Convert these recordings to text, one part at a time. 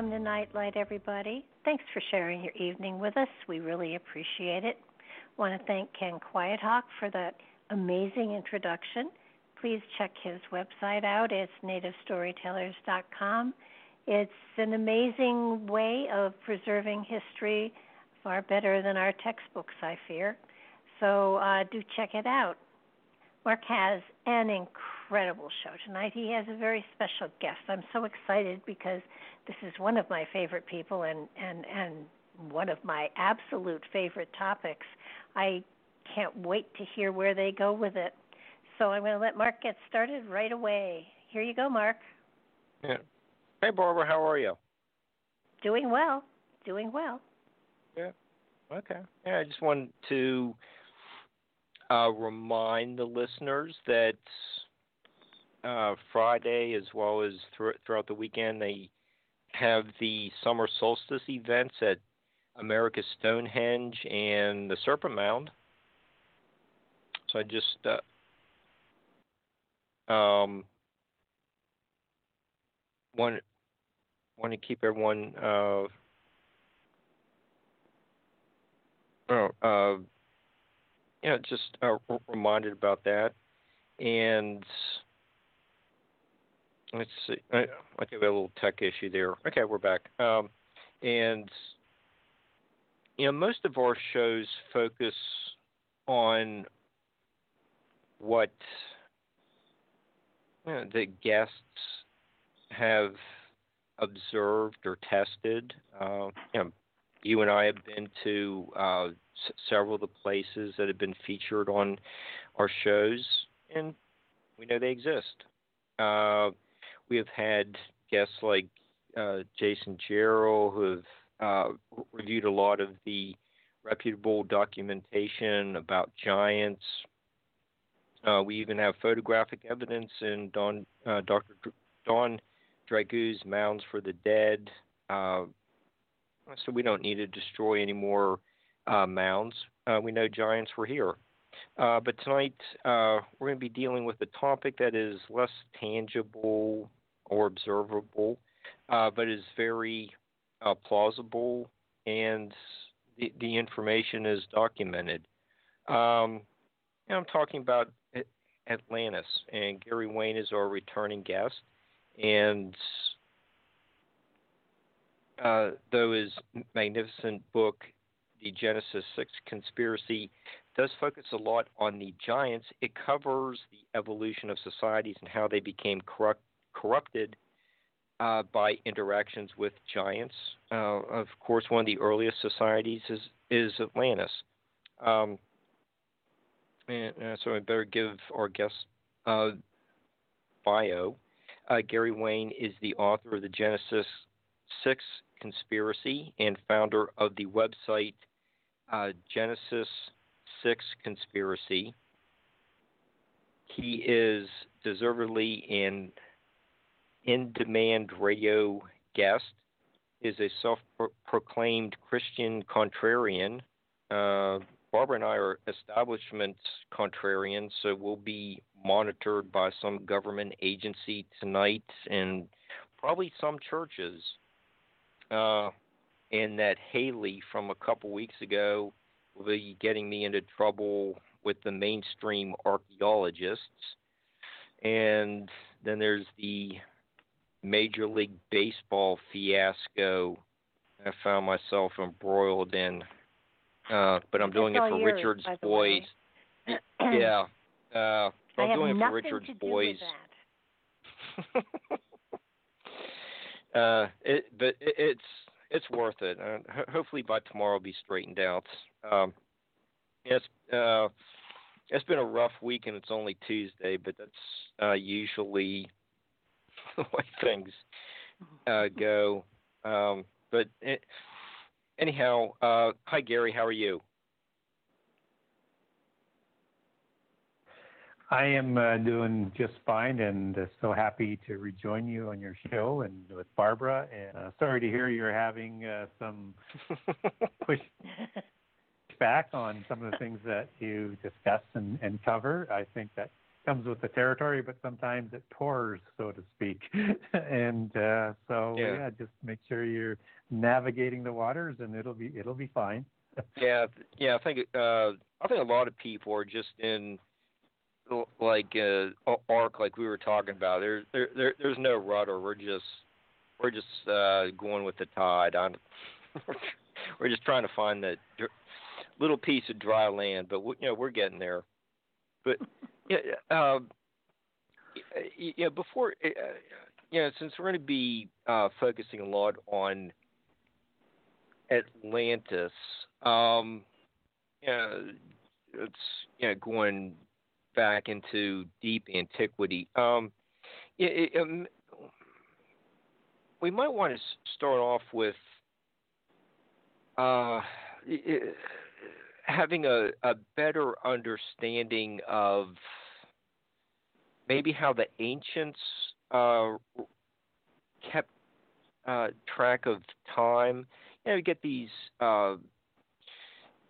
Welcome to Nightlight, everybody. Thanks for sharing your evening with us. We really appreciate it. Want to thank Ken Quiethawk for that amazing introduction. Please check his website out. It's nativestorytellers.com. It's an amazing way of preserving history, far better than our textbooks, I fear. So uh, do check it out. Mark has an incredible show tonight. He has a very special guest. I'm so excited because this is one of my favorite people and and and one of my absolute favorite topics. I can't wait to hear where they go with it. So I'm going to let Mark get started right away. Here you go, Mark. Yeah. Hey, Barbara, how are you? Doing well. Doing well. Yeah. Okay. Yeah, I just wanted to uh, remind the listeners that uh, Friday, as well as th- throughout the weekend, they have the summer solstice events at America's Stonehenge and the Serpent Mound. So I just uh, um, want want to keep everyone uh, uh, you know just uh, reminded about that and let's see. I, okay, we have a little tech issue there. Okay, we're back. Um, and you know, most of our shows focus on what you know, the guests have observed or tested. Uh, you know, you and I have been to uh, s- several of the places that have been featured on our shows, and we know they exist. Uh, we have had guests like uh, Jason Jarrell who have uh, reviewed a lot of the reputable documentation about giants. Uh, we even have photographic evidence in Don, uh, Dr. Don Dragoo's Mounds for the Dead. Uh, so we don't need to destroy any more uh, mounds. We know giants were here. Uh, but tonight uh, we're going to be dealing with a topic that is less tangible or observable, uh, but is very uh, plausible and the, the information is documented. Um, I'm talking about Atlantis, and Gary Wayne is our returning guest. And uh, though his magnificent book, The Genesis 6 Conspiracy, does focus a lot on the giants, it covers the evolution of societies and how they became corrupt, corrupted uh, by interactions with giants. Uh, of course, one of the earliest societies is, is Atlantis. Um, and, uh, so I better give our guest bio. Uh, Gary Wayne is the author of the Genesis 6 Conspiracy and founder of the website uh, Genesis 6 Conspiracy. He is deservedly an in demand radio guest. is a self-proclaimed Christian contrarian. Uh, Barbara and I are establishment contrarians, so we'll be monitored by some government agency tonight and probably some churches. Uh, and that Haley from a couple weeks ago will be getting me into trouble with the mainstream archaeologists. And then there's the Major League Baseball fiasco I found myself embroiled in. Uh, but I'm doing it for yours, Richard's Boys. yeah. Uh, I'm doing it for Richard's Boys. Uh, it, but it, it's it's worth it. Uh, ho- hopefully by tomorrow it'll be straightened out. Um, it's uh, it's been a rough week and it's only Tuesday, but that's uh, usually the way things uh, go. Um, but it, anyhow, uh, hi Gary, how are you? I am uh, doing just fine and uh, so happy to rejoin you on your show and with Barbara. And uh, sorry to hear you're having uh, some pushback on some of the things that you discuss and, and cover. I think that comes with the territory, but sometimes it pours, so to speak. and uh, so Yeah. yeah, just make sure you're navigating the waters, and it'll be it'll be fine. yeah, yeah. I think uh, I think a lot of people are just in like uh, ark, like we were talking about. There's there, there there's no rudder. We're just we're just uh, going with the tide. I'm, we're just trying to find that little piece of dry land, but we, you know we're getting there. But yeah, um, yeah. Before uh, you know, since we're going to be uh, focusing a lot on Atlantis. Um, yeah, it's know going back into deep antiquity. Um, it, it, um, we might want to start off with uh, i- i- having a, a better understanding of maybe how the ancients uh, kept uh, track of time. You know, you get these uh,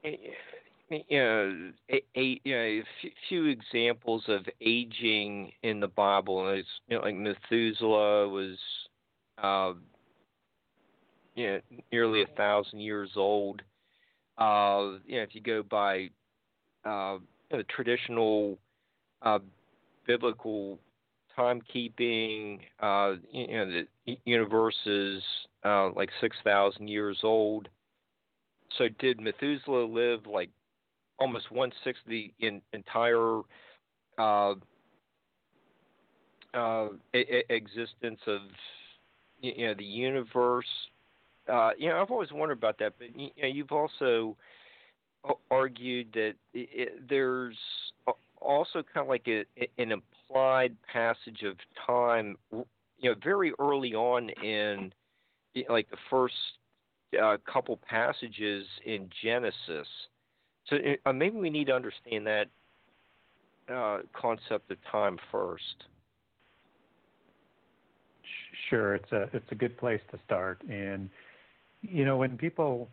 eh, you know, a, a, you know, few examples of aging in the Bible. And it's you know, like Methuselah was, uh, you know, nearly a thousand years old. Uh, you know, if you go by uh, traditional uh, biblical timekeeping, uh, you know, the universe is uh, like six thousand years old. So did Methuselah live like almost one sixth of the in, entire uh, uh, existence of you know the universe? Uh, you know, I've always wondered about that, but you know, you've also argued that i i there's also kind of like a, an implied passage of time, you know, very early on in y- like the first uh, couple passages in Genesis. So uh, maybe we need to understand that uh, concept of time first. Sure, it's a it's a good place to start. And you know, when people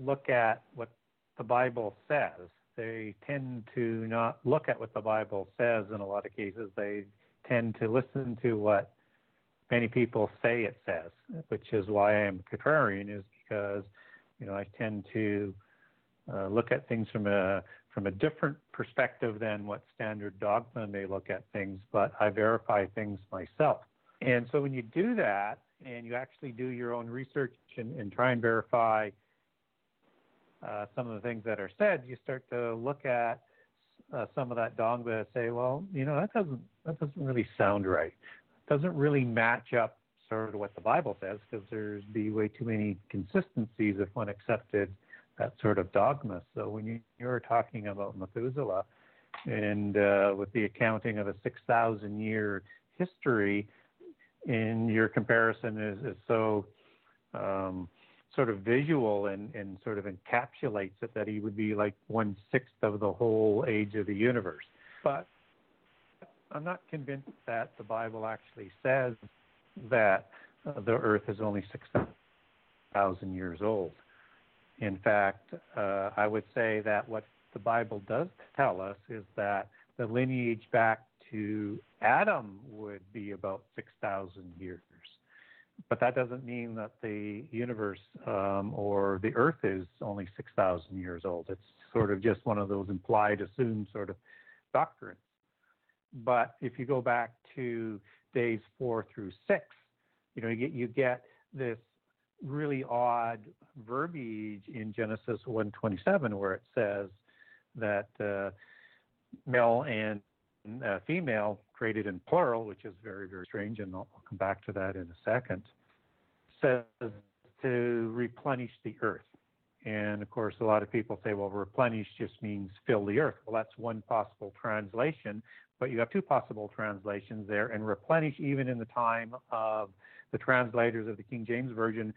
look at what the Bible says, they tend to not look at what the Bible says in a lot of cases. They tend to listen to what many people say it says, which is why I am a contrarian, is because you know I tend to uh, look at things from a from a different perspective than what standard dogma may look at things, but I verify things myself. And so when you do that and you actually do your own research and, and try and verify uh, some of the things that are said, you start to look at uh, some of that dogma and say, well, you know, that doesn't that doesn't really sound right. It doesn't really match up sort of what the Bible says because there's be way too many consistencies if one accepted that sort of dogma. So when you, you're talking about Methuselah and uh, with the accounting of a 6,000 year history, in your comparison is, is so um, sort of visual and, and sort of encapsulates it that he would be like one sixth of the whole age of the universe. But I'm not convinced that the Bible actually says that uh, the Earth is only 6,000 years old. In fact, uh, I would say that what the Bible does tell us is that the lineage back to Adam would be about 6,000 years. But that doesn't mean that the universe um, or the Earth is only 6,000 years old. It's sort of just one of those implied, assumed sort of doctrines. But if you go back to days four through six, you know, you get, you get this really odd verbiage in Genesis 1:27 where it says that uh, male and uh, female created in plural, which is very very strange, and I'll, I'll come back to that in a second. Says to replenish the earth. And of course, a lot of people say, well, replenish just means fill the earth. Well, that's one possible translation, but you have two possible translations there. And replenish, even in the time of the translators of the King James Version,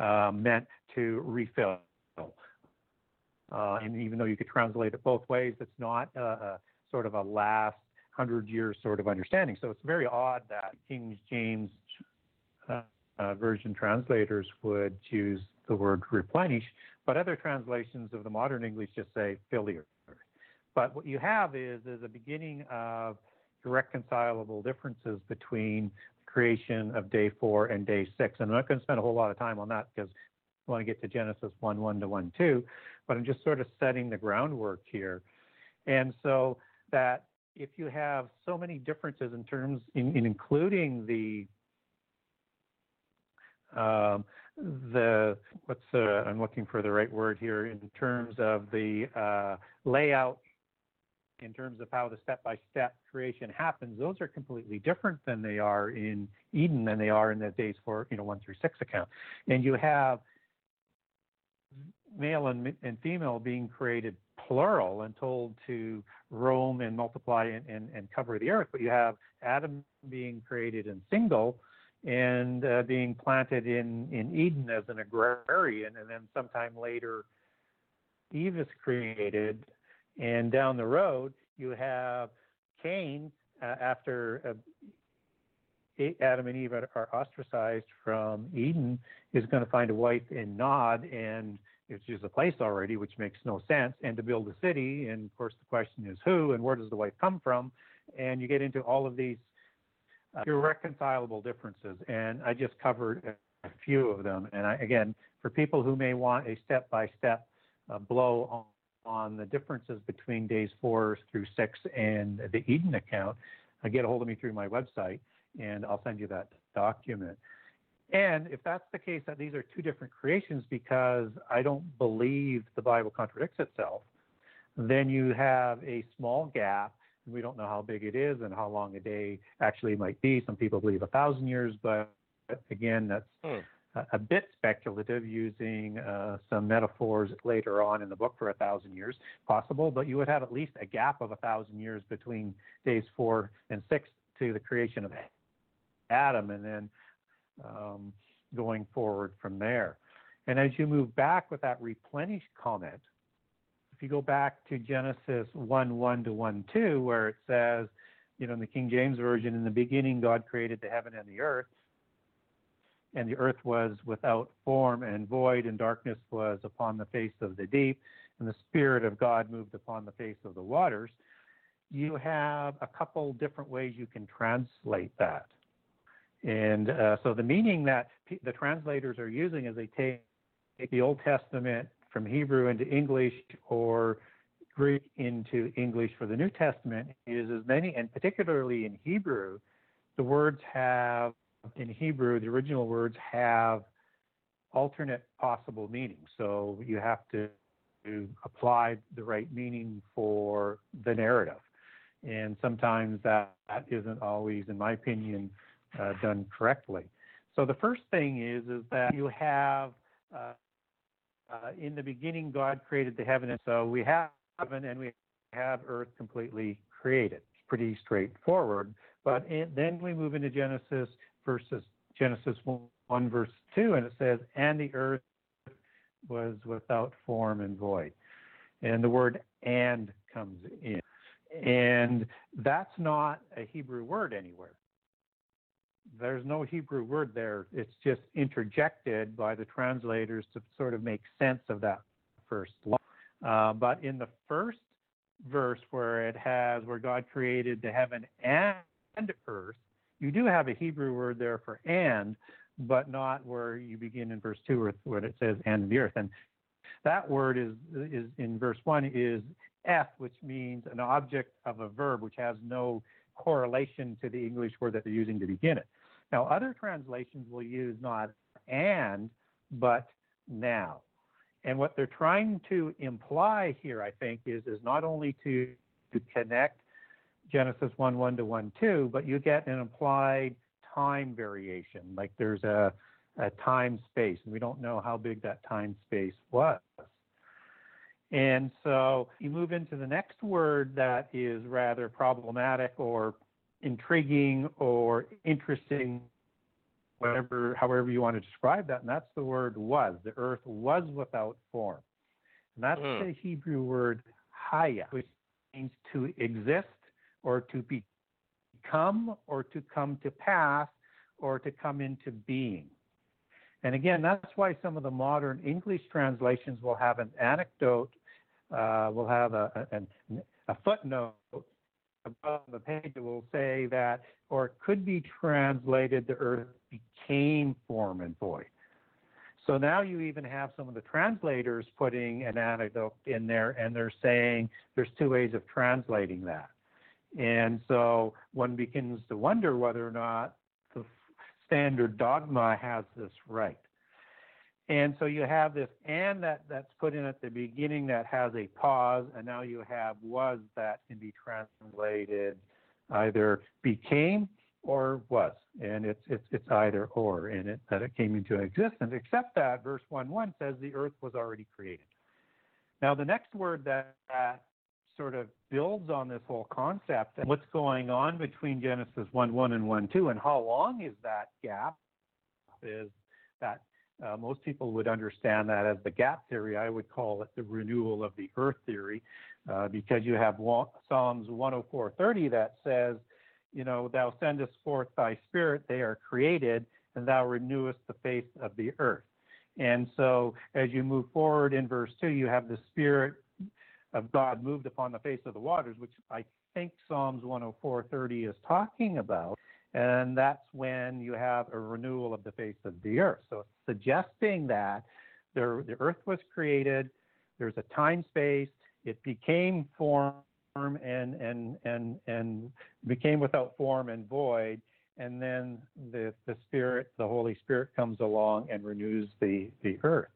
uh, meant to refill. Uh, and even though you could translate it both ways, it's not a, a sort of a last hundred years sort of understanding. So it's very odd that King James uh, uh, version translators would use the word replenish, but other translations of the modern English just say fill. But what you have is is a beginning of irreconcilable differences between the creation of day four and day six. And I'm not going to spend a whole lot of time on that because I want to get to Genesis 1 1 to 1 2, but I'm just sort of setting the groundwork here. And so that if you have so many differences in terms, in, in including the um, the what's uh, I'm looking for the right word here in terms of the uh, layout in terms of how the step-by-step creation happens, those are completely different than they are in Eden than they are in the days for you know one through six account. And you have male and, and female being created plural and told to roam and multiply and, and, and cover the earth, but you have Adam being created in single and uh, being planted in, in Eden as an agrarian, and then sometime later Eve is created and down the road, you have Cain uh, after uh, Adam and Eve are, are, ostracized from Eden, is going to find a wife in Nod, and it's just a place already, which makes no sense, and to build a city. And of course, the question is who and where does the wife come from? And you get into all of these uh, irreconcilable differences. And I just covered a few of them. And I, again, for people who may want a step by step blow on on the differences between days four through six and the Eden account, uh, get a hold of me through my website and I'll send you that document. And if that's the case, that these are two different creations because I don't believe the Bible contradicts itself, then you have a small gap. And We don't know how big it is and how long a day actually might be. Some people believe a thousand years, but again, that's hmm a bit speculative using uh, some metaphors later on in the book for a thousand years possible, but you would have at least a gap of a thousand years between days four and six to the creation of Adam, and then um, going forward from there. And as you move back with that replenish comment, if you go back to Genesis 1 1 to 1 2, where it says, you know, in the King James Version, in the beginning, God created the heaven and the earth and the earth was without form and void, and darkness was upon the face of the deep, and the Spirit of God moved upon the face of the waters. You have a couple different ways you can translate that. And uh, so the meaning that p- the translators are using is they take, take the Old Testament from Hebrew into English or Greek into English for the New Testament is as many, and particularly in Hebrew, the words have in Hebrew, the original words have alternate possible meanings. So you have to, apply the right meaning for the narrative. And sometimes that, that isn't always, in my opinion, uh, done correctly. So the first thing is is that you have uh, uh, in the beginning God created the heaven, and so we have heaven and we have earth completely created. It's pretty straightforward. But in, then we move into Genesis verses Genesis 1, verse 2, and it says, And the earth was without form and void. And the word and comes in. And that's not a Hebrew word anywhere. There's no Hebrew word there. It's just interjected by the translators to sort of make sense of that first line. Uh, but in the first verse where it has where God created the heaven and earth, you do have a Hebrew word there for and, but not where you begin in verse two where it says and the earth. And that word is is in verse one is eth, which means an object of a verb, which has no correlation to the English word that they're using to begin it. Now, other translations will use not and, but now. And what they're trying to imply here, I think, is, is not only to, to connect Genesis 1 1 to 1 2, but you get an implied time variation. Like there's a, a time space, and we don't know how big that time space was. And so you move into the next word that is rather problematic or intriguing or interesting, whatever, however you want to describe that, and that's the word was. The earth was without form. And that's mm. the Hebrew word haya, which means to exist or to become or to come to pass or to come into being. And again, that's why some of the modern English translations will have an anecdote, uh, will have a, a, a footnote above the page it will say that, or it could be translated, the earth became form and void. So now you even have some of the translators putting an anecdote in there, and they're saying there's two ways of translating that. And so one begins to wonder whether or not the standard dogma has this right. And so you have this and that that's put in at the beginning that has a pause, and now you have was that can be translated either became or was, and it's it's it's either or in it that it came into existence. Except that verse one one says the earth was already created. Now the next word that, that sort of builds on this whole concept and what's going on between Genesis 1 1 and 1 2 and how long is that gap is that uh, most people would understand that as the gap theory. I would call it the renewal of the earth theory uh, because you have Psalms 104:30 that says, you know, thou sendest forth thy spirit, they are created, and thou renewest the face of the earth. And so as you move forward in verse 2, you have the spirit of God moved upon the face of the waters, which I think Psalms 104:30 is talking about. And that's when you have a renewal of the face of the earth. So it's suggesting that there, the earth was created, there's a time space, it became form and, and, and, and became without form and void. And then the, the Spirit, the Holy Spirit comes along and renews the, the earth.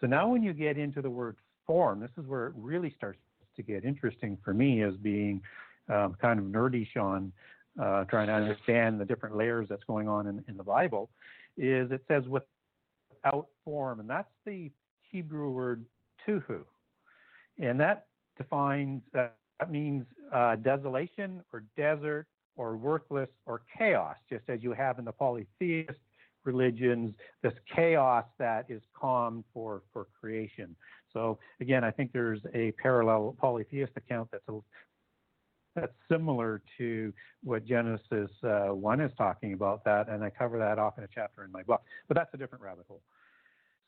So now when you get into the word form, this is where it really starts to get interesting for me as being um, kind of nerdy on uh, trying to understand the different layers that's going on in, in the Bible, is it says without form, and that's the Hebrew word tuhu, and that defines uh, that means uh, desolation or desert or worthless or chaos, just as you have in the polytheist religions, this chaos that is calm for, for creation. So again, I think there's a parallel polytheist account that's a that's similar to what Genesis uh, 1 is talking about that, and I cover that off in a chapter in my book. But that's a different rabbit hole.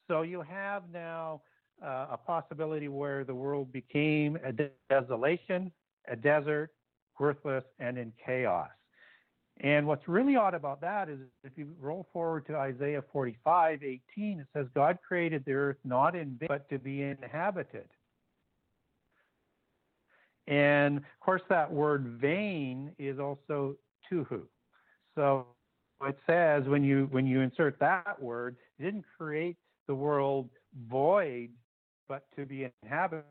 So you have now uh, a possibility where the world became a desolation, a desert, worthless, and in chaos. And what's really odd about that is if you roll forward to Isaiah 45, 18, it says, God created the earth not in vain, but to be inhabited. And of course, that word vain is also tuhu. So it says when you when you insert that word, it didn't create the world void, but to be inhabited.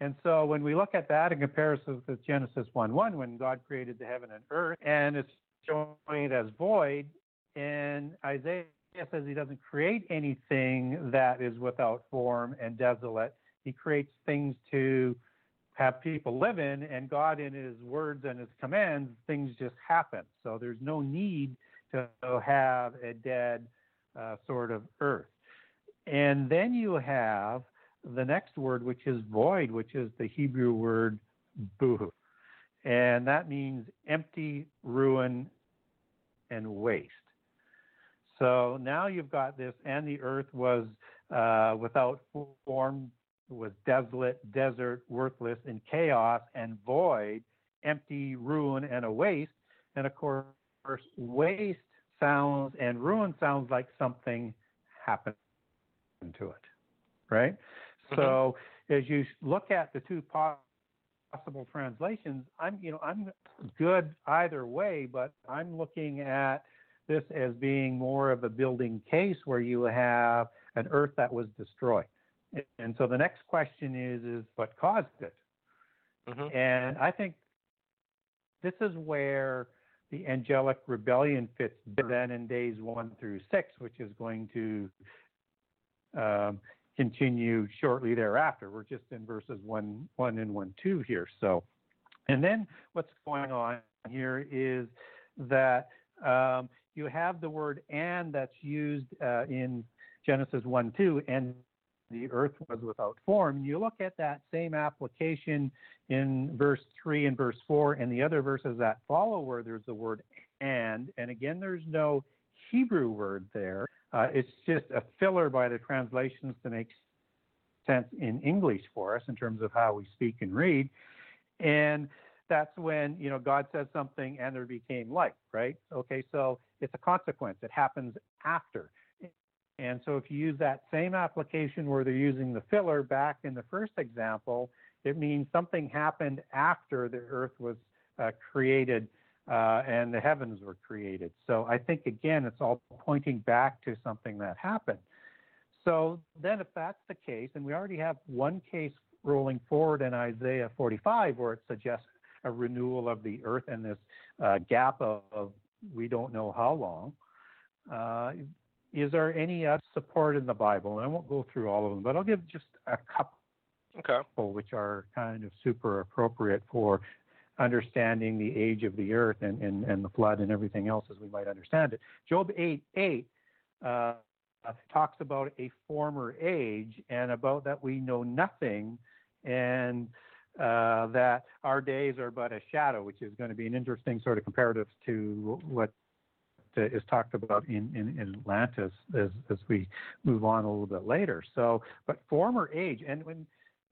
And so when we look at that in comparison with Genesis 1 1, when God created the heaven and earth, and it's showing it as void, and Isaiah says he doesn't create anything that is without form and desolate he creates things to have people live in, and God, in His words and His commands, things just happen. So there's no need to have a dead uh, sort of earth. And then you have the next word, which is void, which is the Hebrew word buhu. And that means empty, ruin, and waste. So now you've got this, and the earth was uh, without form, was desolate, desert, worthless, in chaos and void, empty, ruin, and a waste. And of course, waste sounds and ruin sounds like something happened to it, right? Mm-hmm. So as you look at the two possible translations, I'm you know I'm good either way, but I'm looking at this as being more of a building case where you have an earth that was destroyed. And so the next question is is what caused it? Mm-hmm. And I think this is where the angelic rebellion fits then in days one through six, which is going to um, continue shortly thereafter. We're just in verses one, one and one, two here. So, and then what's going on here is that um, you have the word "and" that's used uh, in Genesis one, two, and the earth was without form. You look at that same application in verse 3 and verse 4 and the other verses that follow where there's the word and, and again, there's no Hebrew word there. Uh, it's just a filler by the translations to make sense in English for us in terms of how we speak and read. And that's when, you know, God says something and there became light, right? Okay, so it's a consequence. It happens after. And so if you use that same application where they're using the filler back in the first example, it means something happened after the earth was uh, created uh, and the heavens were created. So I think, again, it's all pointing back to something that happened. So then, if that's the case, and we already have one case rolling forward in Isaiah 45 where it suggests a renewal of the earth and this uh, gap of, of, we don't know how long. Is there any uh, support in the Bible? And I won't go through all of them, but I'll give just a couple, okay. which are kind of super appropriate for understanding the age of the earth and, and, and the flood and everything else as we might understand it. Job 8 8 uh, talks about a former age and about that we know nothing and uh, that our days are but a shadow, which is going to be an interesting sort of comparative to what uh, is talked about in, in, in Atlantis as, as we move on a little bit later. So, but former age, and when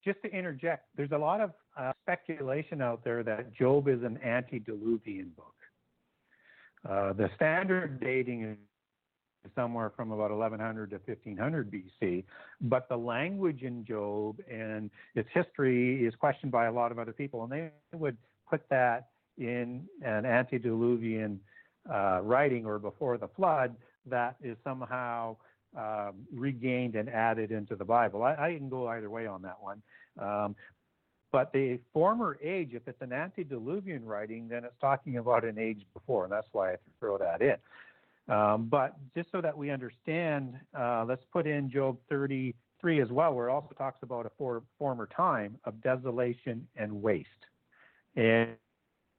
just to interject, there's a lot of uh, speculation out there that Job is an antediluvian book. Uh, the standard dating is somewhere from about 1100 to 1500 BC, but the language in Job and its history is questioned by a lot of other people, and they would put that in an antediluvian uh, writing or before the flood that is somehow um, regained and added into the Bible. I, I, can go either way on that one. Um, but the former age, if it's an antediluvian writing, then it's talking about an age before, and that's why I throw that in. Um, but just so that we understand, uh, let's put in Job 33 as well, where it also talks about a for, former time of desolation and waste. And,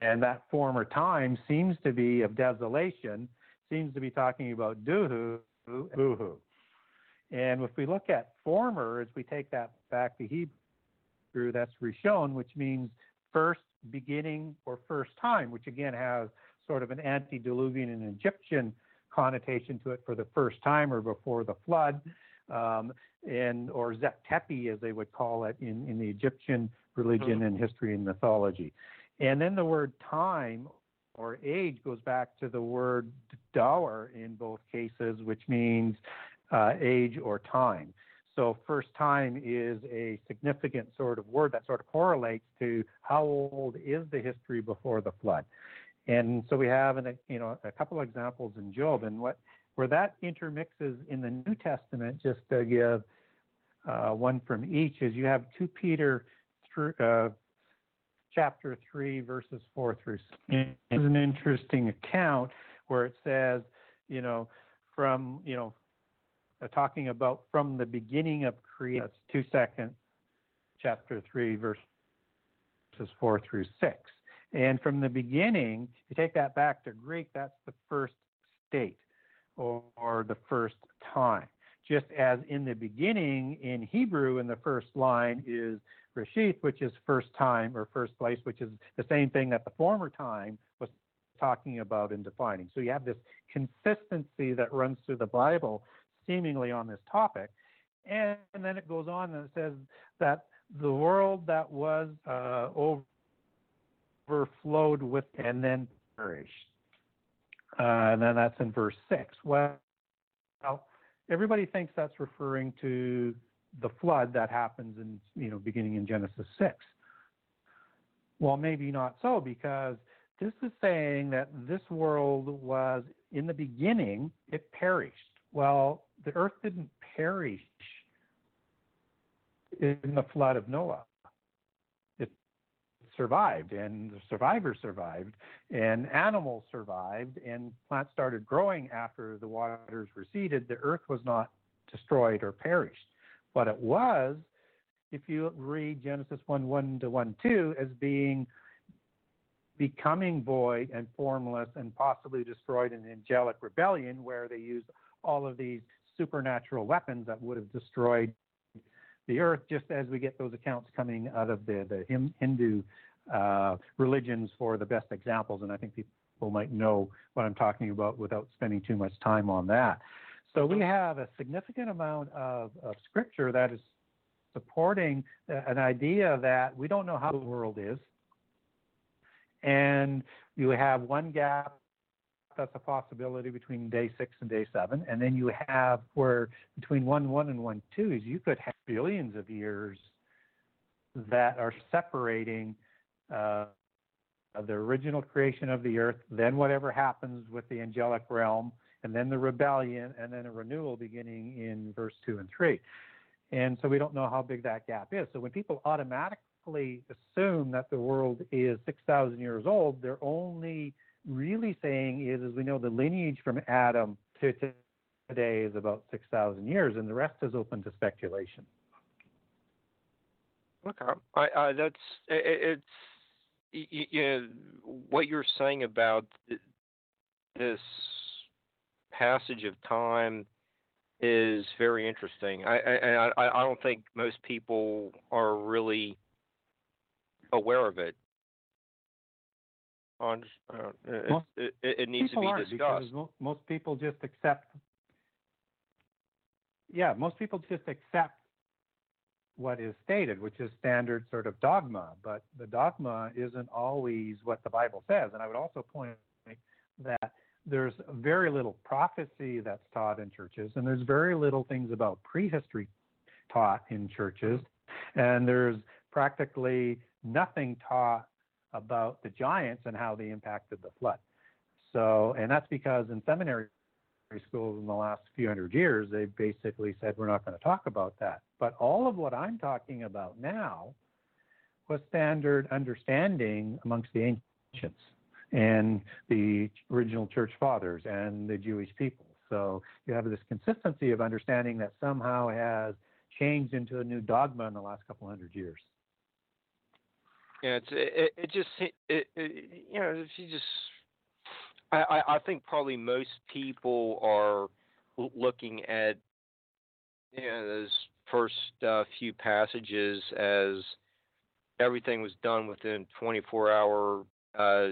and that former time seems to be of desolation, seems to be talking about duhu, boohoo. And if we look at former, as we take that back to Hebrew, that's Rishon, which means first beginning or first time, which again has sort of an antediluvian and Egyptian connotation to it for the first time or before the flood, um, and or Zep Tepi as they would call it in, in the Egyptian religion mm-hmm. and history and mythology. And then the word time or age goes back to the word dower in both cases, which means uh, age or time. So first time is a significant sort of word that sort of correlates to how old is the history before the flood. And so we have an, you know a couple of examples in Job, and what where that intermixes in the New Testament, just to give uh, one from each, is you have 2 Peter through, uh, chapter 3, verses 4 through 6. It's an interesting account where it says, you know, from, you know, uh, talking about from the beginning of creation. That's seconds, chapter 3, verses 4 through 6. And from the beginning, you take that back to Greek, that's the first state or, or the first time. Just as in the beginning in Hebrew, in the first line is Rashith, which is first time or first place, which is the same thing that the former time was talking about and defining. So you have this consistency that runs through the Bible, seemingly on this topic. And, and then it goes on and it says that the world that was uh, overflowed with and then perished. Uh, and then that's in verse 6. Well, everybody thinks that's referring to the flood that happens in, you know, beginning in Genesis 6. Well, maybe not so, because this is saying that this world was, in the beginning, it perished. Well, the earth didn't perish in the flood of Noah. It survived, and the survivors survived, and animals survived, and plants started growing after the waters receded. The earth was not destroyed or perished. What it was if you read Genesis 1 1 to 1 2 as being becoming void and formless and possibly destroyed in angelic rebellion, where they used all of these supernatural weapons that would have destroyed the earth, just as we get those accounts coming out of the, the Hindu uh, religions for the best examples. And I think people might know what I'm talking about without spending too much time on that. So we have a significant amount of, of scripture that is supporting an idea that we don't know how the world is. And you have one gap that's a possibility between day six and day seven. And then you have where between one one and one two is you could have billions of years that are separating uh, the original creation of the earth, then whatever happens with the angelic realm, and then the rebellion, and then a renewal beginning in verse two and three. And so we don't know how big that gap is. So when people automatically assume that the world is 6,000 years old, they're only really saying is, as we know, the lineage from Adam to today is about 6,000 years, and the rest is open to speculation. Okay, I, I, that's it, it's you know what you're saying about this passage of time is very interesting. I, I I don't think most people are really aware of it. On uh, it, it, it, needs to be discussed. Most people just accept. Yeah, most people just accept what is stated, which is standard sort of dogma. But the dogma isn't always what the Bible says. And I would also point that there's very little prophecy that's taught in churches, and there's very little things about prehistory taught in churches, and there's practically nothing taught about the giants and how they impacted the flood. So, and that's because in seminary schools in the last few hundred years, they basically said we're not going to talk about that. But all of what I'm talking about now was standard understanding amongst the ancients and the original church fathers and the Jewish people. So you have this consistency of understanding that somehow has changed into a new dogma in the last couple hundred years. Yeah, it's it, it just it, it, you know if you just I I think probably most people are looking at you know those first uh, few passages as everything was done within 24 hour uh,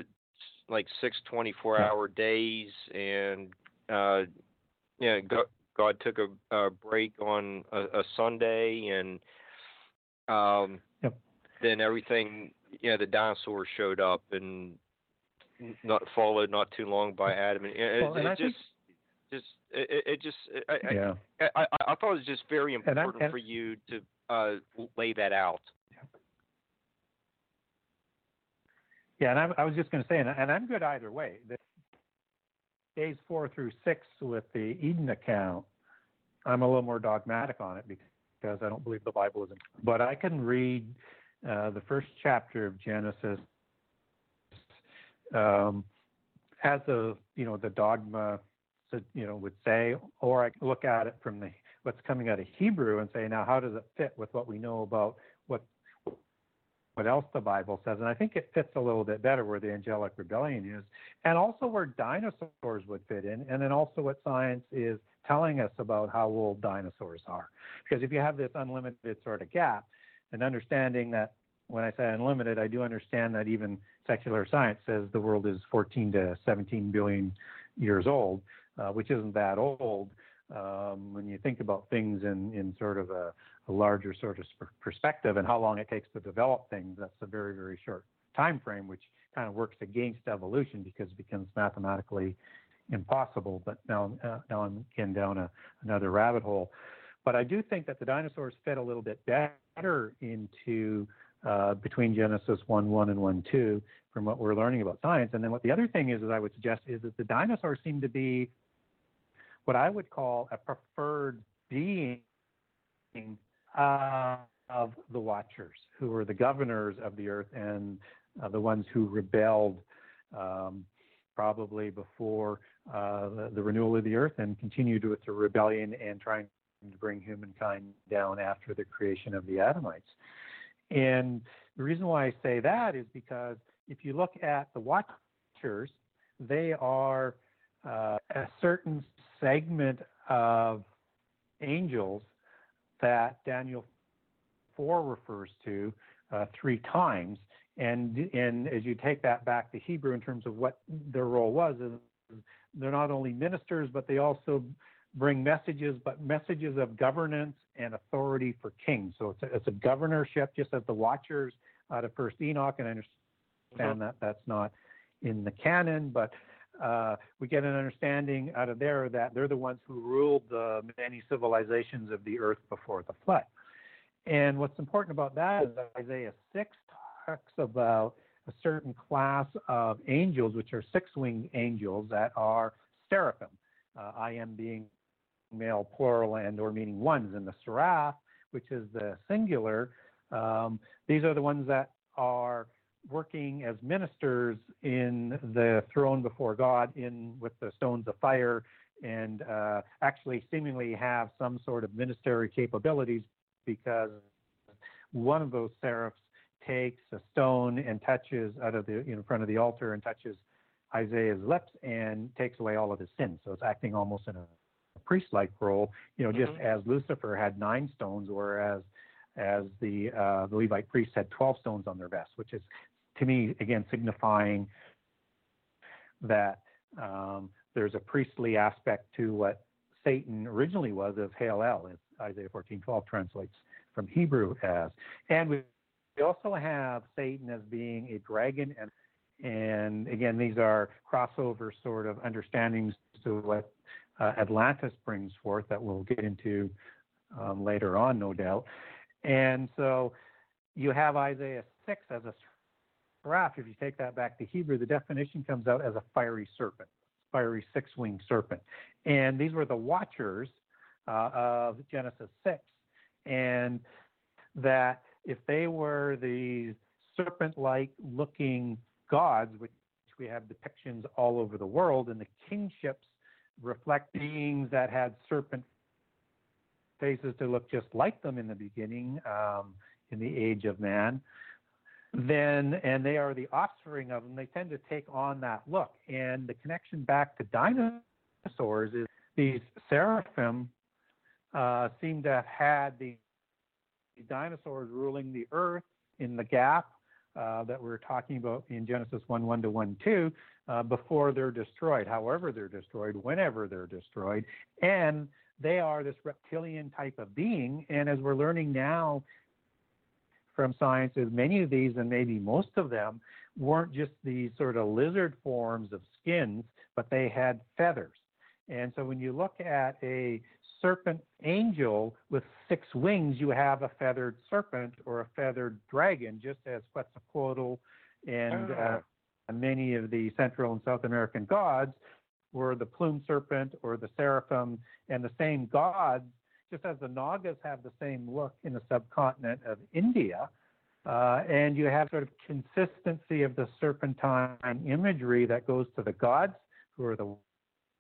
like six 24 hour days and uh yeah god, god took a, a break on a, a sunday and um yep. then everything yeah the dinosaurs showed up and not followed not too long by adam and it, well, and it just just it, it just I, yeah. I, I, I thought it was just very important and, for you to uh lay that out Yeah, and I, I was just going to say, and, and, I'm good either way. The days four through six with the Eden account, I'm a little more dogmatic on it because I don't believe the Bible is. But I can read uh, the first chapter of Genesis um, as a you know the dogma you know would say, or I look at it from the what's coming out of Hebrew and say, now how does it fit with what we know about what what else the Bible says. And I think it fits a little bit better where the angelic rebellion is, and also where dinosaurs would fit in, and then also what science is telling us about how old dinosaurs are. Because if you have this unlimited sort of gap, and understanding that when I say unlimited, I do understand that even secular science says the world is 14 to 17 billion years old, uh, which isn't that old. Um, when you think about things in, in sort of a, a larger sort of perspective and how long it takes to develop things, that's a very, very short time frame, which kind of works against evolution because it becomes mathematically impossible. But now, uh, now I'm getting down a, another rabbit hole. But I do think that the dinosaurs fit a little bit better into uh, between Genesis 1 1 and 1 2 from what we're learning about science. And then what the other thing is, that I would suggest, is that the dinosaurs seem to be what I would call a preferred being uh, of the Watchers, who were the governors of the earth and uh, the ones who rebelled um, probably before uh, the, the, renewal of the earth and continued with the rebellion and trying to bring humankind down after the creation of the Adamites. And the reason why I say that is because if you look at the Watchers, they are uh, a certain segment of angels that Daniel 4 refers to uh, three times. And, and as you take that back to Hebrew in terms of what their role was, they're not only ministers, but they also bring messages, but messages of governance and authority for kings. So it's a, it's a governorship, just as the Watchers out of First Enoch, and I understand mm-hmm. that that's not in the canon, but uh, we get an understanding out of there that they're the ones who ruled the many civilizations of the earth before the flood. And what's important about that is that Isaiah 6 talks about a certain class of angels, which are six winged angels that are seraphim. Uh, I am being male plural and or meaning ones, and the seraph, which is the singular, um, these are the ones that are working as ministers in the throne before God in with the stones of fire and uh, actually seemingly have some sort of ministerial capabilities because one of those seraphs takes a stone and touches out of the in front of the altar and touches Isaiah's lips and takes away all of his sins. So it's acting almost in a priest-like role, you know, just mm-hmm. as Lucifer had nine stones, whereas as the uh, the Levite priests had 12 stones on their vests, which is to me, again, signifying that um, there's a priestly aspect to what Satan originally was of El, as Isaiah 14:12 translates from Hebrew as. And we also have Satan as being a dragon, and and again, these are crossover sort of understandings to what uh, Atlantis brings forth that we'll get into um, later on, no doubt. And so you have Isaiah 6 as a seraph, if you take that back to Hebrew, the definition comes out as a fiery serpent, fiery six winged serpent. And these were the watchers uh, of Genesis 6. And that if they were the serpent like looking gods, which we have depictions all over the world, and the kingships reflect beings that had serpent faces to look just like them in the beginning um, in the age of man then and they are the offspring of them, they tend to take on that look. And the connection back to dinosaurs is these seraphim uh, seem to have had the, dinosaurs ruling the earth in the gap uh, that we're talking about in Genesis 1 1 to 1 2 uh, before they're destroyed, however they're destroyed, whenever they're destroyed. And they are this reptilian type of being. And as we're learning now from science is many of these, and maybe most of them, weren't just these sort of lizard forms of skins, but they had feathers. And so when you look at a serpent angel with six wings, you have a feathered serpent or a feathered dragon, just as Quetzalcoatl and uh, ah. many of the Central and South American gods were the plumed serpent or the seraphim, and the same gods just as the Nagas have the same look in the subcontinent of India, uh, and you have sort of consistency of the serpentine imagery that goes to the gods, who are the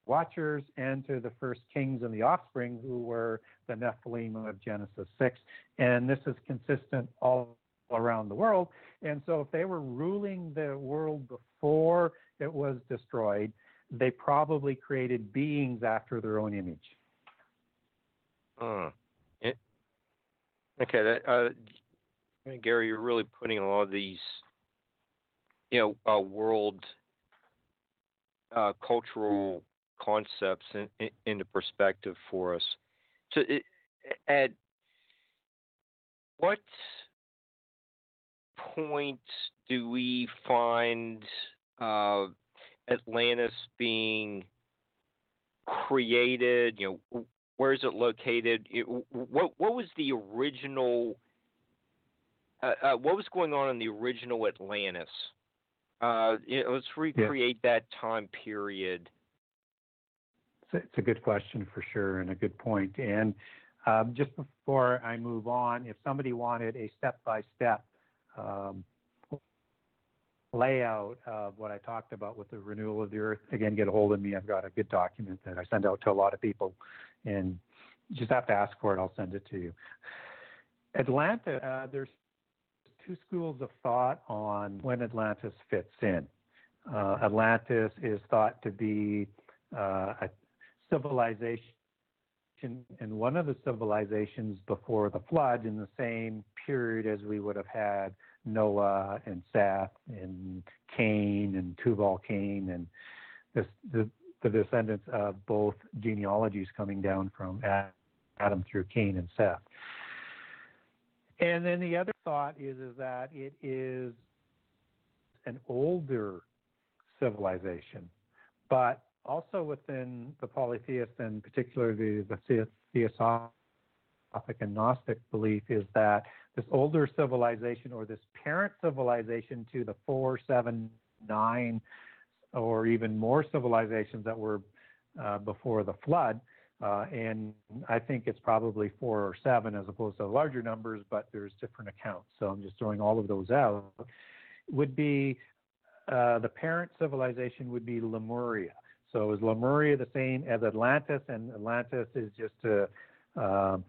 watchers, and to the first kings and the offspring, who were the Nephilim of Genesis 6. And this is consistent all around the world. And so, if they were ruling the world before it was destroyed, they probably created beings after their own image. Uh, okay, that, uh, Gary, you're really putting a lot of these you know uh, world uh, cultural concepts in, in, into perspective for us. So, at what point do we find uh, Atlantis being created? You know, where is it located? It, what what was the original? Uh, uh, what was going on in the original Atlantis? Uh, you know, let's recreate yeah. that time period. It's a good question for sure, and a good point. And um, just before I move on, if somebody wanted a step-by-step um, layout of what I talked about with the renewal of the earth, again, get a hold of me. I've got a good document that I send out to a lot of people, and you just have to ask for it. I'll send it to you. Atlanta, uh, there's two schools of thought on when Atlantis fits in. Uh, Atlantis is thought to be uh, a civilization and one of the civilizations before the flood in the same period as we would have had Noah and Seth and Cain and Tubal Cain and this, the, the descendants of both genealogies coming down from Adam through Cain and Seth. And then the other thought is is that it is an older civilization, but also within the polytheist and particularly the theosophic and Gnostic belief is that this older civilization or this parent civilization to the four, seven, nine, or even more civilizations that were uh, before the flood. Uh, and I think it's probably four or seven as opposed to larger numbers, but there's different accounts. So I'm just throwing all of those out. Would be uh, the parent civilization would be Lemuria. So is Lemuria the same as Atlantis, and Atlantis is just a, um,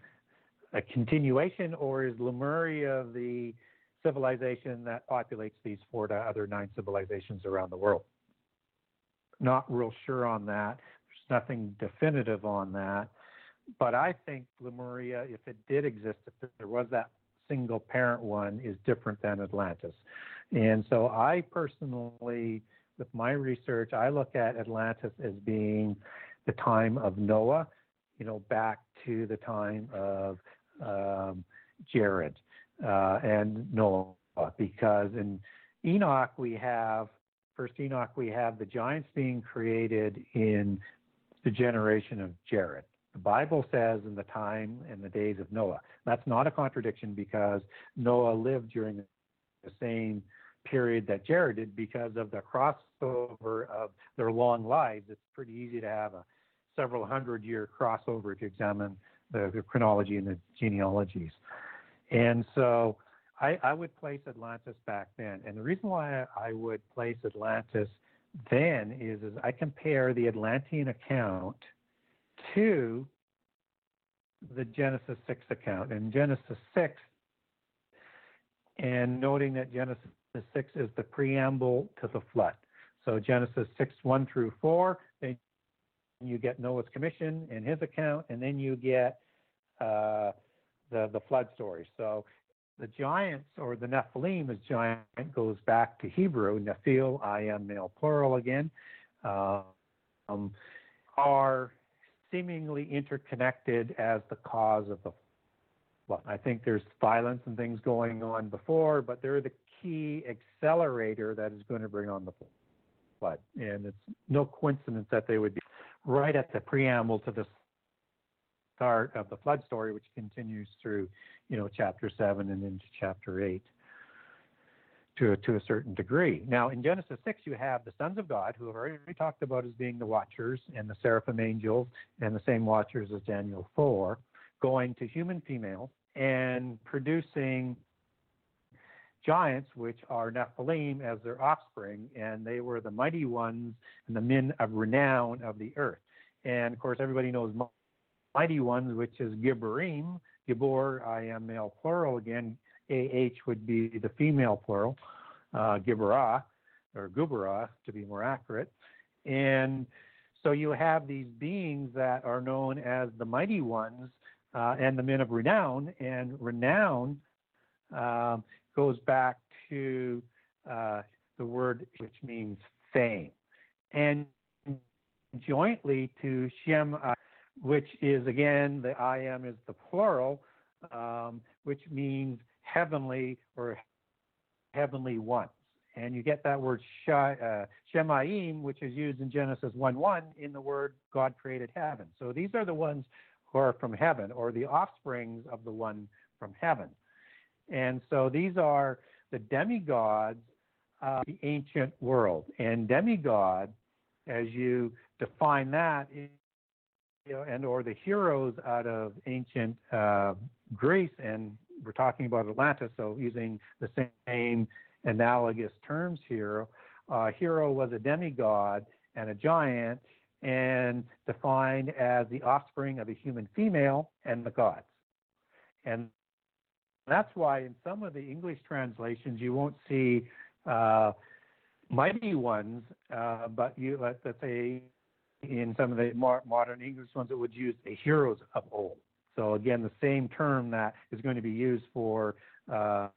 a continuation, or is Lemuria the civilization that populates these four to other nine civilizations around the world? Not real sure on that. There's nothing definitive on that. But I think Lemuria, if it did exist, if there was that single parent one, is different than Atlantis. And so I personally with my research, I look at Atlantis as being the time of Noah, you know, back to the time of um, Jared uh, and Noah, because in Enoch we have first Enoch we have the giants being created in the generation of Jared. The Bible says in the time and the days of Noah. That's not a contradiction because Noah lived during the same period that Jared did because of the crossover of their long lives. It's pretty easy to have a several hundred year crossover to examine the, the chronology and the genealogies. And so I, I, would place Atlantis back then. And the reason why I would place Atlantis then is, is I compare the Atlantean account to the Genesis 6 account. And Genesis 6, and noting that Genesis 6 is the preamble to the flood. So Genesis 6, 1 through 4, then you get Noah's commission and his account, and then you get uh, the, the flood story. So the giants or the Nephilim as giant goes back to Hebrew, Nephil, I am male plural again, uh, um, are seemingly interconnected as the cause of the flood. I think there's violence and things going on before, but they're the key accelerator that is going to bring on the flood. And it's no coincidence that they would be right at the preamble to the start of the flood story, which continues through, you know, chapter seven and into chapter eight to a, to a certain degree. Now, in Genesis 6, you have the sons of God, who have already talked about as being the watchers, and the seraphim angels, and the same watchers as Daniel 4, going to human females and producing giants, which are Nephilim, as their offspring, and they were the mighty ones and the men of renown of the earth. And of course, everybody knows mighty ones, which is Gibborim. Gibor, I am male plural again. AH would be the female plural, uh, Gibborah, or Gubara to be more accurate. And so you have these beings that are known as the mighty ones uh, and the men of renown. And renown um, goes back to uh, the word which means fame, and jointly to Shem, uh, which is again the I am is the plural, um, which means heavenly or heavenly ones. And you get that word uh, Shemaim, which is used in Genesis 1 1 in the word God created heaven. So these are the ones who are from heaven, or the offsprings of the one from heaven. And so these are the demigods of the ancient world. And demigod, as you define that, you know, and or the heroes out of ancient uh, Greece, and we're talking about Atlantis, so using the same analogous terms here. Uh, hero was a demigod and a giant, and defined as the offspring of a human female and the gods. And that's why in some of the English translations you won't see uh, mighty ones, uh, but you let's say in some of the more modern English ones it would use the heroes of old. So again, the same term that is going to be used for uh,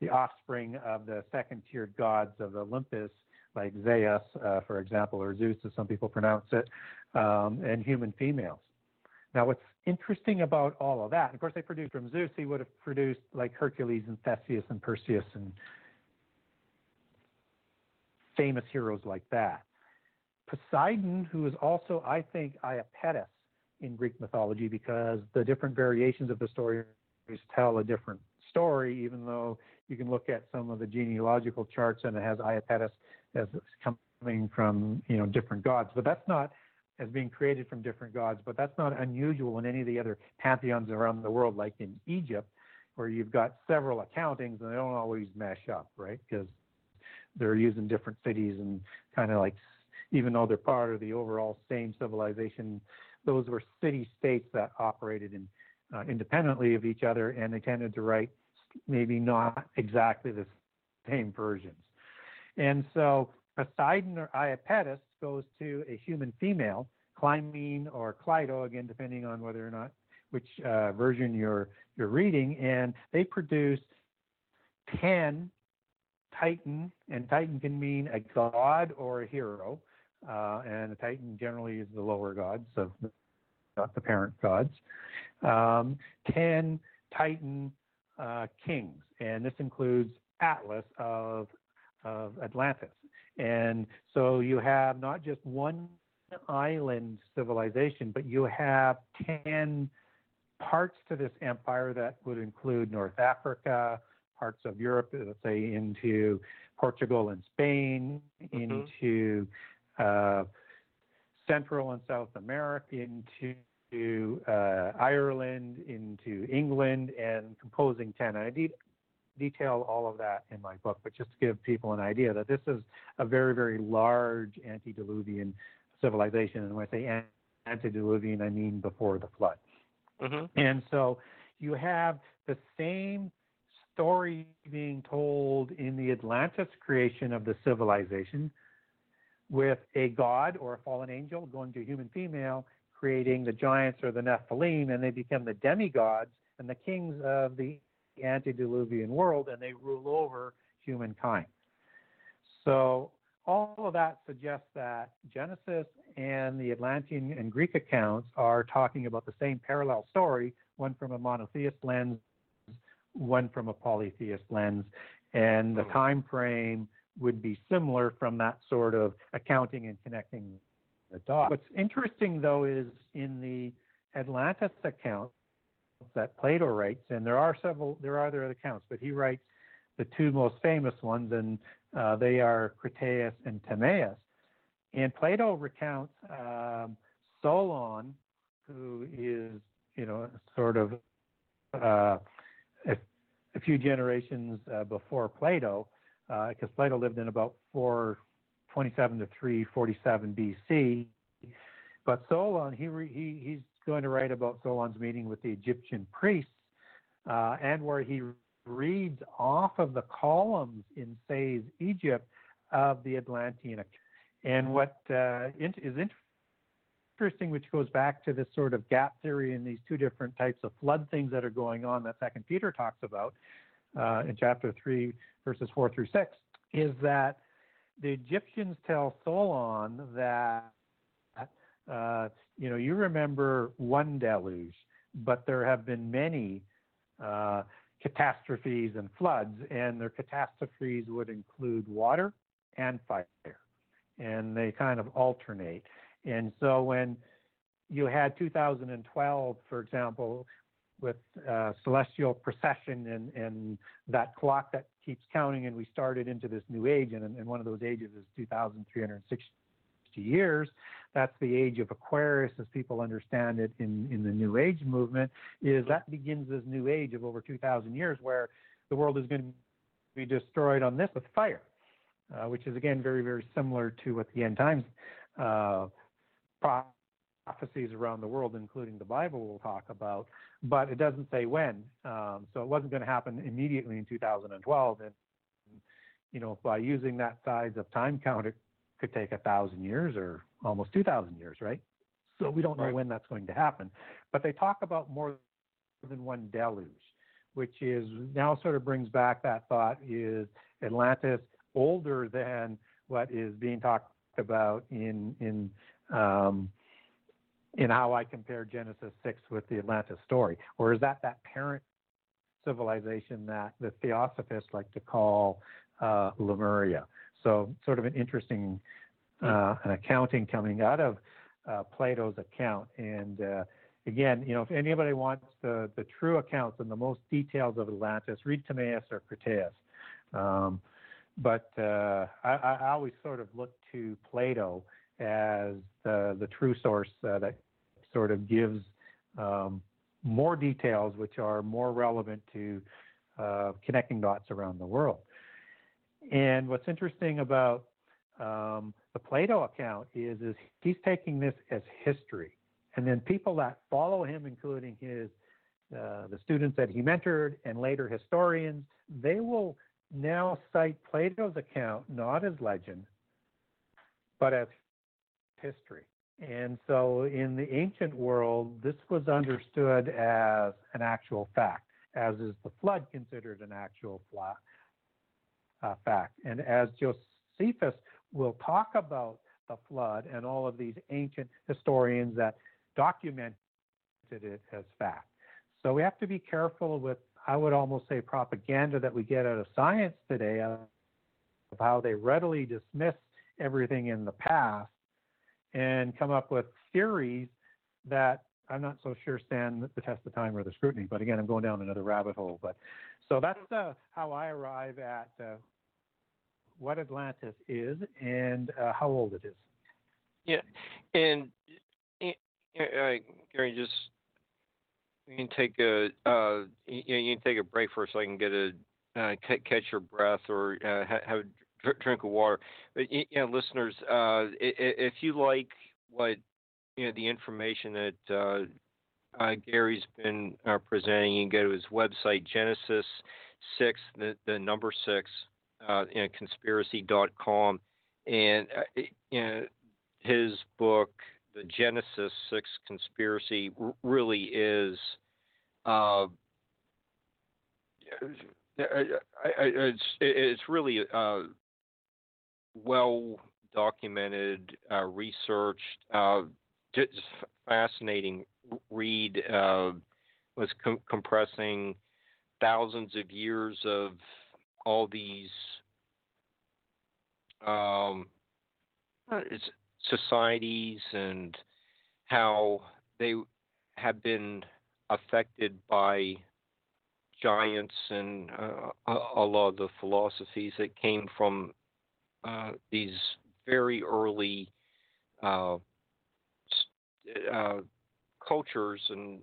the offspring of the second-tiered gods of Olympus, like Zeus, uh, for example, or Zeus, as some people pronounce it, um, and human females. Now, what's interesting about all of that, of course, they produced from Zeus, he would have produced like Hercules and Theseus and Perseus and famous heroes like that. Poseidon, who is also, I think, Iapetus in Greek mythology, because the different variations of the stories tell a different story, even though you can look at some of the genealogical charts and it has Iapetus as coming from you know different gods, but that's not as being created from different gods, but that's not unusual in any of the other pantheons around the world, like in Egypt, where you've got several accountings and they don't always mesh up, right? Because they're using different cities and kind of like, even though they're part of the overall same civilization, those were city states that operated in, uh, independently of each other, and they tended to write maybe not exactly the same versions. And so Poseidon or Iapetus goes to a human female, Clymene or Cleito, again, depending on whether or not which uh, version you're you're reading, and they produce ten Titan, and Titan can mean a god or a hero, uh, and a Titan generally is the lower gods, so not the parent gods. Um, ten Titan uh, kings, and this includes Atlas of of Atlantis. And so you have not just one island civilization, but you have 10 parts to this empire that would include North Africa, parts of Europe, let's say into Portugal and Spain, mm-hmm. into Central and South America, into uh, Ireland, into England, and composing 10. I de- detail all of that in my book, but just to give people an idea that this is a very, very large antediluvian civilization. And when I say antediluvian, I mean before the flood. Mm-hmm. And so you have the same story being told in the Atlantis creation of the civilization with a god or a fallen angel going to a human female, creating the giants or the Nephilim, and they become the demigods and the kings of the antediluvian world and they rule over humankind. So all of that suggests that Genesis and the Atlantean and Greek accounts are talking about the same parallel story, one from a monotheist lens, one from a polytheist lens, and the hmm. time frame would be similar from that sort of accounting and connecting the dots. What's interesting though is in the Atlantis account, that Plato writes, and there are several, there are other accounts, but he writes the two most famous ones, and uh, they are Critias and Timaeus. And Plato recounts um, Solon, who is, you know, sort of uh, a, a, few generations uh, before Plato, because uh, Plato lived in about 427 to 347 BC. But Solon, he, re, he he's going to write about Solon's meeting with the Egyptian priests, uh, and where he reads off of the columns in Sais Egypt of the Atlantean. And what uh, is interesting, which goes back to this sort of gap theory and these two different types of flood things that are going on that Second Peter talks about uh, in chapter three, verses four through six, is that the Egyptians tell Solon that uh, you know you remember one deluge, but there have been many uh, catastrophes and floods, and their catastrophes would include water and fire, and they kind of alternate. And so when you had 2012, for example, with uh, celestial precession and, and that clock that keeps counting, and we started into this new age, and, and one of those ages is 2,360 years. That's the age of Aquarius, as people understand it in, in the New Age movement. Is that begins this new age of over 2,000 years, where the world is going to be destroyed on this with fire, uh, which is again very very similar to what the end times uh, prophecies around the world, including the Bible, we'll talk about, but it doesn't say when. Um, so it wasn't going to happen immediately in 2012. And, you know, by using that size of time count, it could take a thousand years or almost 2,000 years, right? So we don't know right. when that's going to happen. But they talk about more than one deluge, which is now sort of brings back that thought is Atlantis older than what is being talked about in in um, in how I compare Genesis 6 with the Atlantis story? Or is that that parent civilization that the theosophists like to call uh, Lemuria? So, sort of an interesting uh, an accounting coming out of uh, Plato's account. And uh, again, you know, if anybody wants the, the true accounts and the most details of Atlantis, read Timaeus or Critias. Um, but uh, I, I always sort of look to Plato as the, the true source uh, that sort of gives um, more details which are more relevant to uh, connecting dots around the world. And what's interesting about um, the Plato account is, is he's taking this as history. And then people that follow him, including his uh, the students that he mentored and later historians, they will now cite Plato's account not as legend, but as history. And so in the ancient world, this was understood as an actual fact, as is the flood considered an actual uh, fact. And as Josephus will talk about the flood and all of these ancient historians that documented it as fact. So we have to be careful with, I would almost say, propaganda that we get out of science today of how they readily dismiss everything in the past and come up with theories that I'm not so sure stand the test of time or the scrutiny. But again, I'm going down another rabbit hole. But so that's uh, how I arrive at uh, what Atlantis is and uh, how old it is. Yeah, and uh, Gary, just you can take a uh, you, you, can take a break for a second, get a uh, catch your breath, or uh, have drink of water. But you know, listeners, uh, if you like what you know the information that uh, uh, Gary's been uh, presenting, you can go to his website Genesis six, the, the number six, uh, you know, and uh, you know his book, The Genesis Six Conspiracy, really is. Uh, it's it's really uh, well documented, uh, researched, uh, just fascinating read. Uh, was com- compressing thousands of years of all these um, societies and how they have been affected by giants and uh, a, a lot of the philosophies that came from uh, these very early uh, uh, cultures and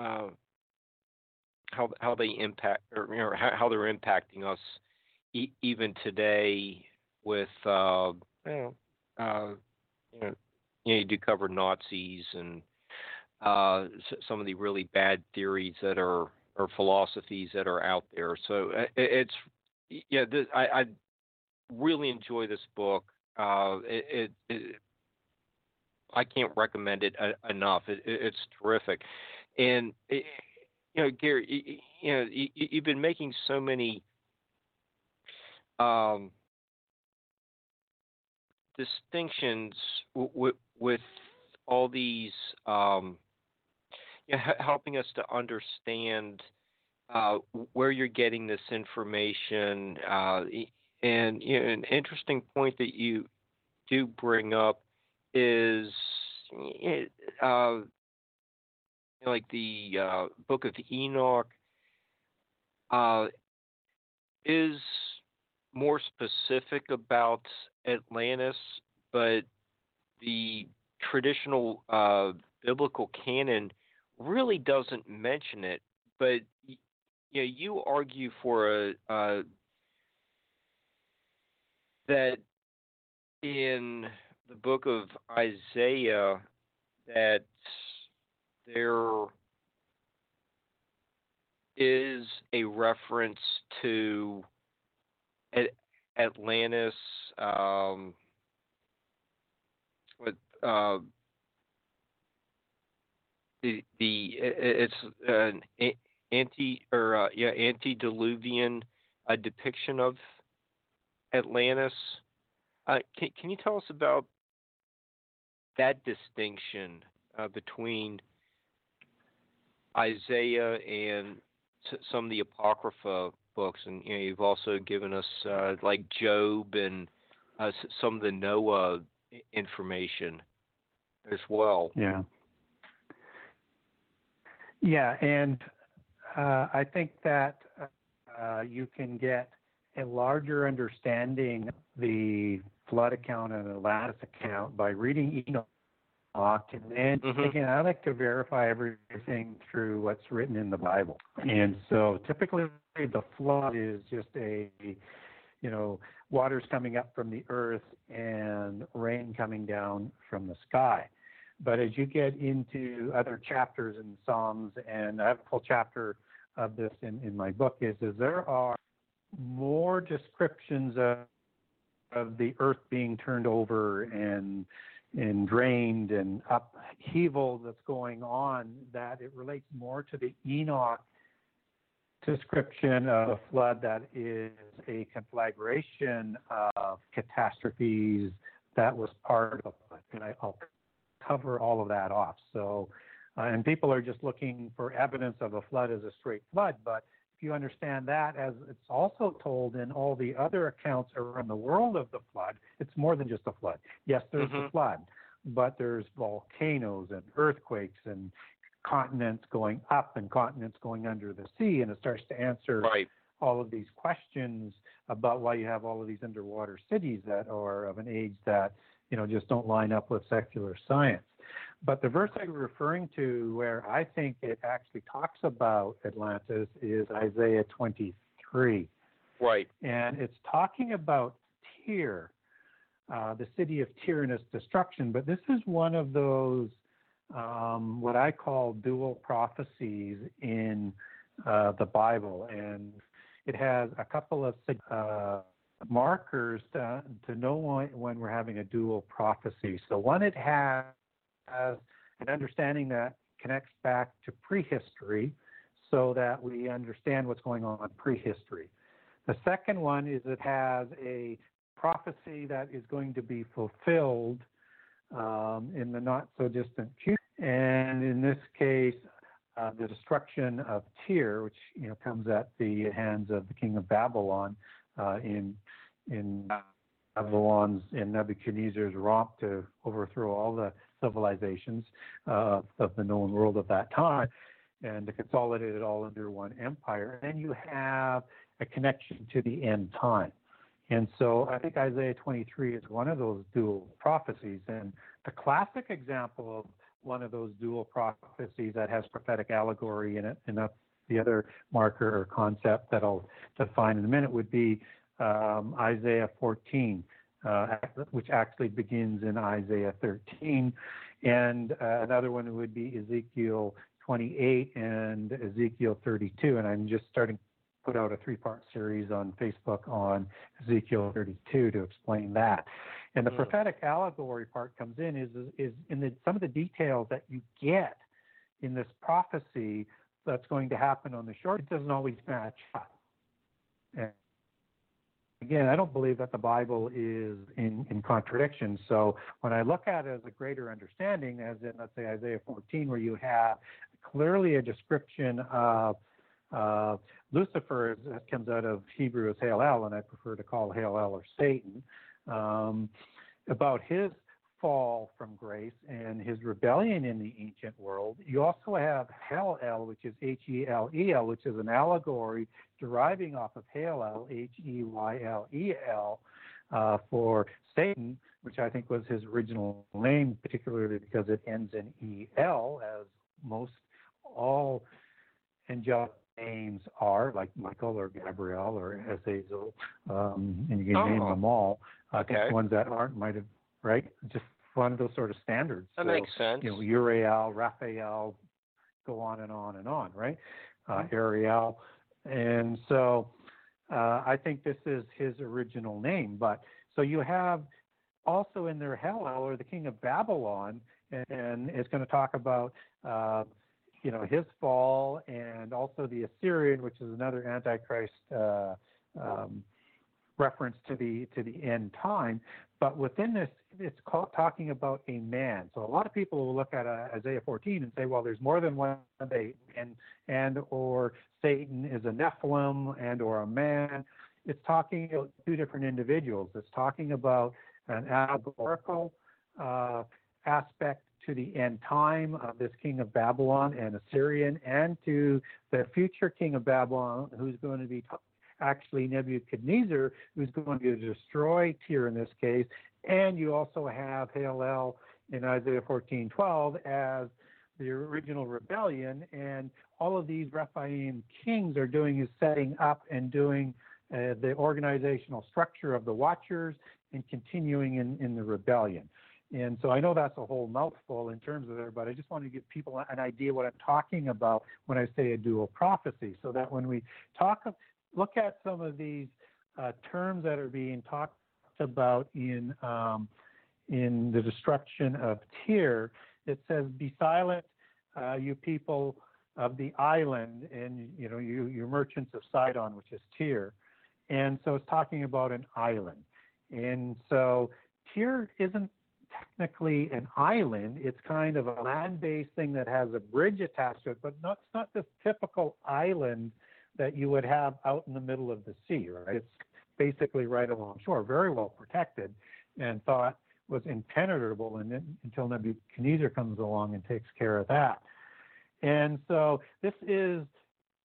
uh, how how they impact or you know, how, how, they're impacting us e- even today with uh, you know, you know you do cover Nazis and some of the really bad theories that are or philosophies that are out there. So it's yeah, this, I, I really enjoy this book. Uh, it, it, it, I can't recommend it uh, enough. It, it's terrific, and you know, Gary, you know, you, have been making so many um, distinctions w- with all these um, you know, helping us to understand uh, where you're getting this information. Uh, and you know, an interesting point that you do bring up is uh, like the uh, Book of Enoch uh, is more specific about Atlantis, but the traditional uh, biblical canon really doesn't mention it. But you know, you argue for a, uh, that in the book of Isaiah that there is a reference to Atlantis. Um, with uh, the the it's an anti or uh, yeah antediluvian uh, depiction of Atlantis. Uh, can can you tell us about that distinction uh, between Isaiah and some of the apocrypha books, and you know, you've also given us uh, like Job and uh, some of the Noah information as well. Yeah. Yeah, and uh, I think that uh, you can get a larger understanding the flood account and the Atlantis account by reading Enoch and then mm-hmm. again, I like to verify everything through what's written in the Bible. And so typically the flood is just a, you know, waters coming up from the earth and rain coming down from the sky. But as you get into other chapters in Psalms, and I have a full chapter of this in, in my book, is, is there are more descriptions of, of the earth being turned over and and drained and upheaval that's going on that it relates more to the Enoch description of a flood that is a conflagration of catastrophes that was part of it. And I, will cover all of that off. So, uh, and people are just looking for evidence of a flood as a straight flood, but if you understand that as it's also told in all the other accounts around the world of the flood, it's more than just a flood. Yes, there's mm-hmm. a flood, but there's volcanoes and earthquakes and continents going up and continents going under the sea, and it starts to answer right. all of these questions about why you have all of these underwater cities that are of an age that you know just don't line up with secular science. But the verse I'm referring to, where I think it actually talks about Atlantis, is Isaiah 23. Right. And it's talking about Tyre, uh, the city of Tyrannus destruction. But this is one of those, um, what I call dual prophecies in uh, the Bible. And it has a couple of uh, markers to, to know when we're having a dual prophecy. So, one, it has has an understanding that connects back to prehistory so that we understand what's going on in prehistory. The second one is it has a prophecy that is going to be fulfilled um, in the not so distant future. And in this case, uh, the destruction of Tyre, which you know comes at the hands of the king of Babylon uh, in in Babylon's and Nebuchadnezzar's romp to overthrow all the civilizations uh, of the known world of that time and to consolidate it all under one empire. And then you have a connection to the end time. And so I think Isaiah 23 is one of those dual prophecies. And the classic example of one of those dual prophecies that has prophetic allegory in it, and that's the other marker or concept that I'll define in a minute, would be um, Isaiah 14 uh, which actually begins in Isaiah 13. And uh, another one would be Ezekiel 28 and Ezekiel 32. And I'm just starting to put out a three part series on Facebook on Ezekiel 32 to explain that. And the mm. prophetic allegory part comes in is, is in the, some of the details that you get in this prophecy that's going to happen on the short, it doesn't always match up. And again, I don't believe that the Bible is in, in contradiction. So when I look at it as a greater understanding, as in, let's say, Isaiah 14, where you have clearly a description of uh, Lucifer that comes out of Hebrew as Halel, and I prefer to call Halel or Satan, um, about his fall from grace and his rebellion in the ancient world. You also have Hel El, which is H E L E L, which is an allegory deriving off of Hail El, H E Y L E L, uh, for Satan, which I think was his original name, particularly because it ends in E L, as most all angelic names are, like Michael or Gabriel or Azazel, um, and you can oh. name them all. I okay. ones that aren't might have right? Just one of those sort of standards. That so, makes sense. You know, Uriel, Raphael, go on and on and on, right? Uh, mm-hmm. Ariel, and so uh, I think this is his original name. But so you have also in there Hel or the king of Babylon, and, and it's going to talk about. Uh, you know his fall, and also the Assyrian, which is another Antichrist uh, um, reference to the to the end time. But within this, it's called, talking about a man. So a lot of people will look at uh, Isaiah 14 and say, well, there's more than one and and or Satan is a Nephilim and or a man. It's talking about two different individuals. It's talking about an allegorical uh, aspect to the end time of this king of Babylon and Assyrian, and to the future king of Babylon, who's going to be actually Nebuchadnezzar, who's going to destroy Tyre in this case. And you also have Halel in Isaiah 14:12 as the original rebellion, and all of these Rephaim kings are doing is setting up and doing uh, the organizational structure of the Watchers and continuing in, in the rebellion. And so I know that's a whole mouthful in terms of it, but I just want to give people an idea what I'm talking about when I say a dual prophecy, so that when we talk look at some of these uh, terms that are being talked about in um, in the destruction of Tyre. It says, "Be silent, uh, you people of the island, and you know you you merchants of Sidon, which is Tyre." And so it's talking about an island. And so Tyre isn't technically an island. It's kind of a land-based thing that has a bridge attached to it, but not, it's not this typical island that you would have out in the middle of the sea, right? It's basically right along shore, very well protected, and thought was impenetrable and until Nebuchadnezzar comes along and takes care of that. And so this is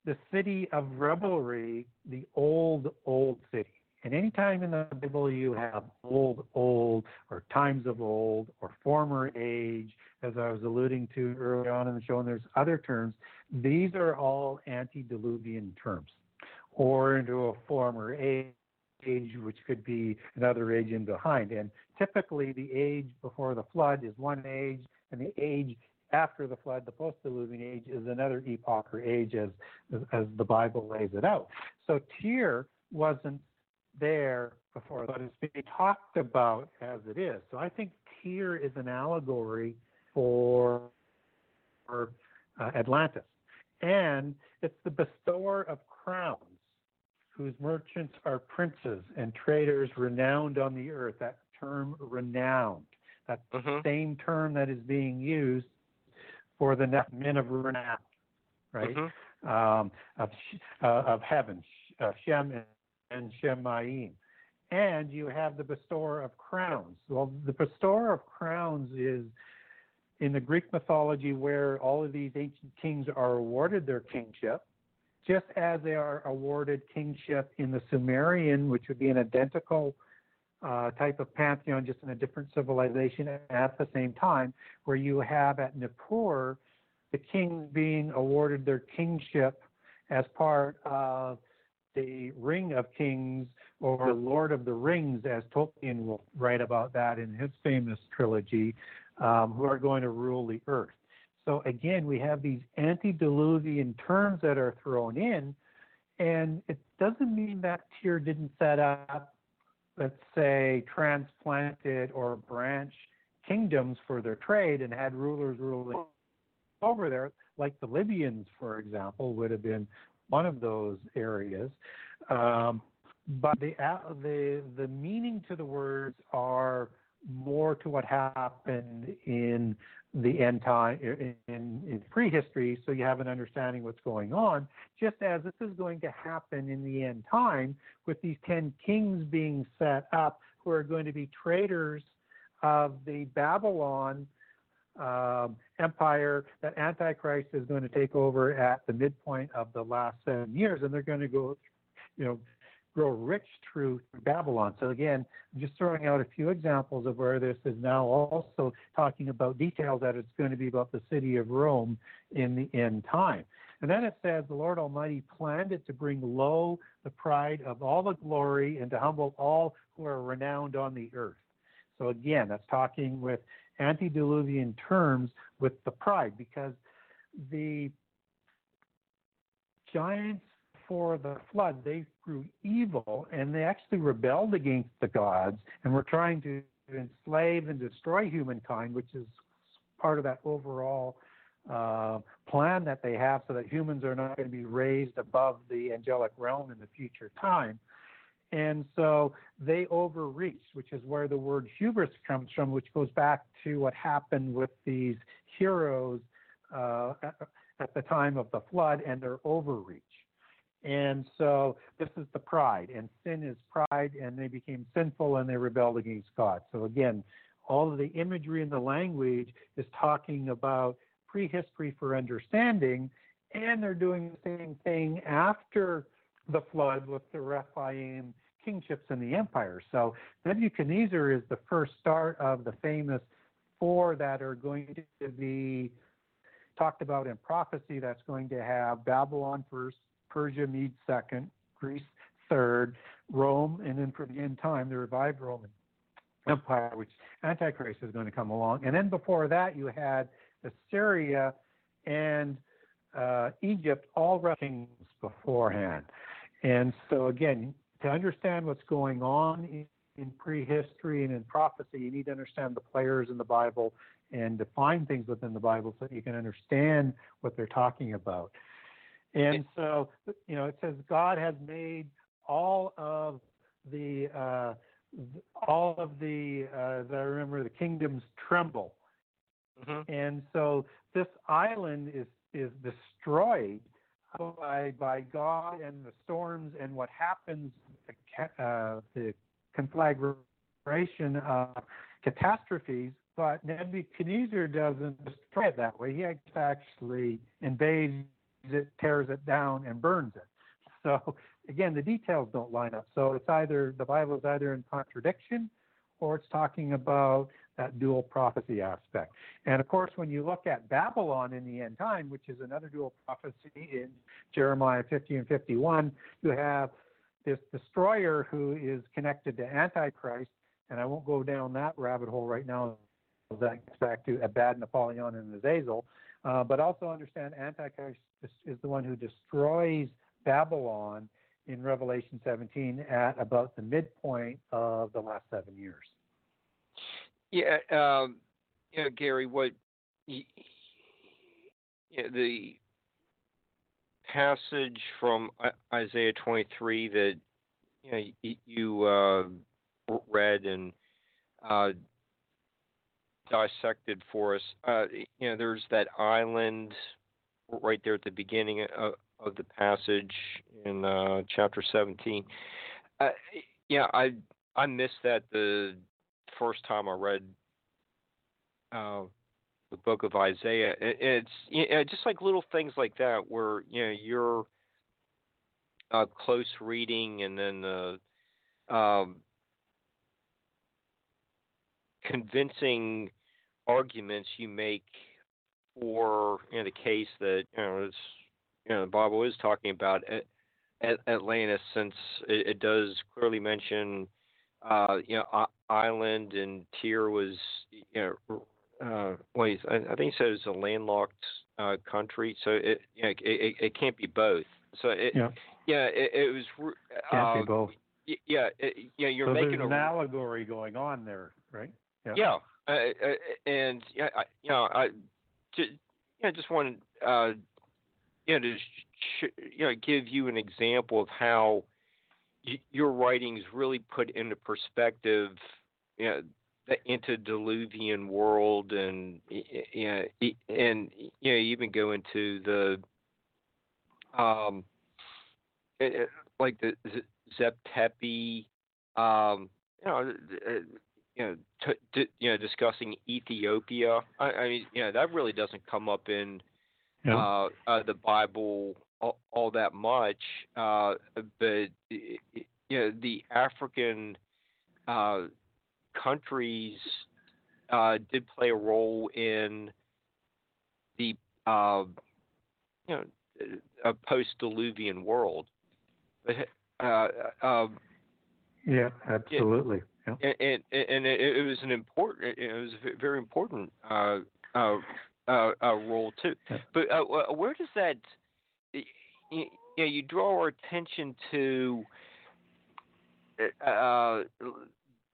the city of revelry, the old, old city. And anytime in the Bible you have old, old, or times of old, or former age, as I was alluding to early on in the show, and there's other terms, these are all antediluvian terms, or into a former age, which could be another age in behind. And typically, the age before the flood is one age, and the age after the flood, the post-diluvian age, is another epoch or age, as as the Bible lays it out. So Tyre wasn't there before, but it's being talked about as it is. So I think Tyre is an allegory for, for uh, Atlantis. And it's the bestower of crowns, whose merchants are princes and traders renowned on the earth. That term renowned, that mm-hmm. same term that is being used for the men of renown, right? Mm-hmm. Um, of, uh, of heaven, uh, Shem and Shemaim. And you have the bestower of crowns. Well, the bestower of crowns is in the Greek mythology where all of these ancient kings are awarded their kingship, just as they are awarded kingship in the Sumerian, which would be an identical uh, type of pantheon, just in a different civilization at the same time, where you have at Nippur the kings being awarded their kingship as part of the Ring of Kings or Lord of the Rings, as Tolkien will write about that in his famous trilogy, um, who are going to rule the earth. So again, we have these antediluvian terms that are thrown in, and it doesn't mean that Tyre didn't set up, let's say, transplanted or branch kingdoms for their trade and had rulers ruling over there, like the Libyans, for example, would have been one of those areas. Um, but the the the meaning to the words are more to what happened in the end time in, in prehistory so you have an understanding what's going on just as this is going to happen in the end time with these 10 kings being set up who are going to be traitors of the babylon um, empire that antichrist is going to take over at the midpoint of the last seven years and they're going to go you know grow rich through Babylon. So again, I'm just throwing out a few examples of where this is now also talking about details that it's going to be about the city of Rome in the end time. And then it says the Lord Almighty planned it to bring low the pride of all the glory and to humble all who are renowned on the earth. So again, that's talking with antediluvian terms with the pride because the giants before the flood, they grew evil and they actually rebelled against the gods and were trying to enslave and destroy humankind, which is part of that overall uh, plan that they have so that humans are not going to be raised above the angelic realm in the future time. And so they overreached, which is where the word hubris comes from, which goes back to what happened with these heroes uh, at the time of the flood and their overreach. And so this is the pride, and sin is pride, and they became sinful and they rebelled against God. So again, all of the imagery in the language is talking about prehistory for understanding, and they're doing the same thing after the flood with the Rephaim kingships and the empire. So Nebuchadnezzar is the first start of the famous four that are going to be talked about in prophecy that's going to have Babylon first, Persia Mede second, Greece third, Rome, and then for the end time, the revived Roman Empire, which Antichrist is going to come along. And then before that, you had Assyria and uh, Egypt, all kings beforehand. And so, again, to understand what's going on in, in prehistory and in prophecy, you need to understand the players in the Bible and define things within the Bible so that you can understand what they're talking about. And so, you know, it says God has made all of the uh, all of the uh, I remember the kingdoms tremble, mm-hmm. and so this island is is destroyed by by God and the storms and what happens the, uh, the conflagration of catastrophes. But Nebuchadnezzar doesn't destroy it that way. He actually invades it, tears it down, and burns it. So again, the details don't line up. So it's either the Bible is either in contradiction or it's talking about that dual prophecy aspect. And of course, when you look at Babylon in the end time, which is another dual prophecy in Jeremiah 50 and 51, you have this destroyer who is connected to Antichrist. And I won't go down that rabbit hole right now. That gets back to Abaddon, Napoleon, and Azazel. Uh, but also understand Antichrist is the one who destroys Babylon in Revelation 17 at about the midpoint of the last seven years. Yeah, um, Gary, what the passage from Isaiah 23 that you know you uh, read and uh, dissected for us. Uh, you know, there's that island right there at the beginning of, of the passage in uh, chapter 17. Uh, yeah, I I missed that the first time I read uh, the book of Isaiah. It, it's you know, just like little things like that where you know you're uh, close reading and then the um, convincing arguments you make for you know, the case that you know, it's, you know the Bible is talking about Atlantis, since it, it does clearly mention uh, you know island and Tyre was you know uh, well, I, I think he said it was a landlocked uh, country, so it you know, it, it, it can't be both. So it, yeah, yeah, it, it was. Can't be both. Yeah, yeah, you're so making there's a, an allegory going on there, right? Yeah. Yeah, uh, uh, and yeah, I, you know, I just, just want uh, you know, to sh- you know, give you an example of how your writings really put into perspective, you know, the antediluvian world, and you know, and you know, even go into the um, it, like the Zep Tepi, um, you know, you know, t- t- you know, discussing Ethiopia. I, I, mean, you know, that really doesn't come up in uh, uh, the Bible all, all that much. Uh, but you know, the African uh, countries uh, did play a role in the uh, you know a post-diluvian world. But uh, um, yeah, absolutely. Yeah. And, and, and it, it, was an important, it was a very important uh, uh, uh, uh role too. But where does that, you, know, you draw our attention to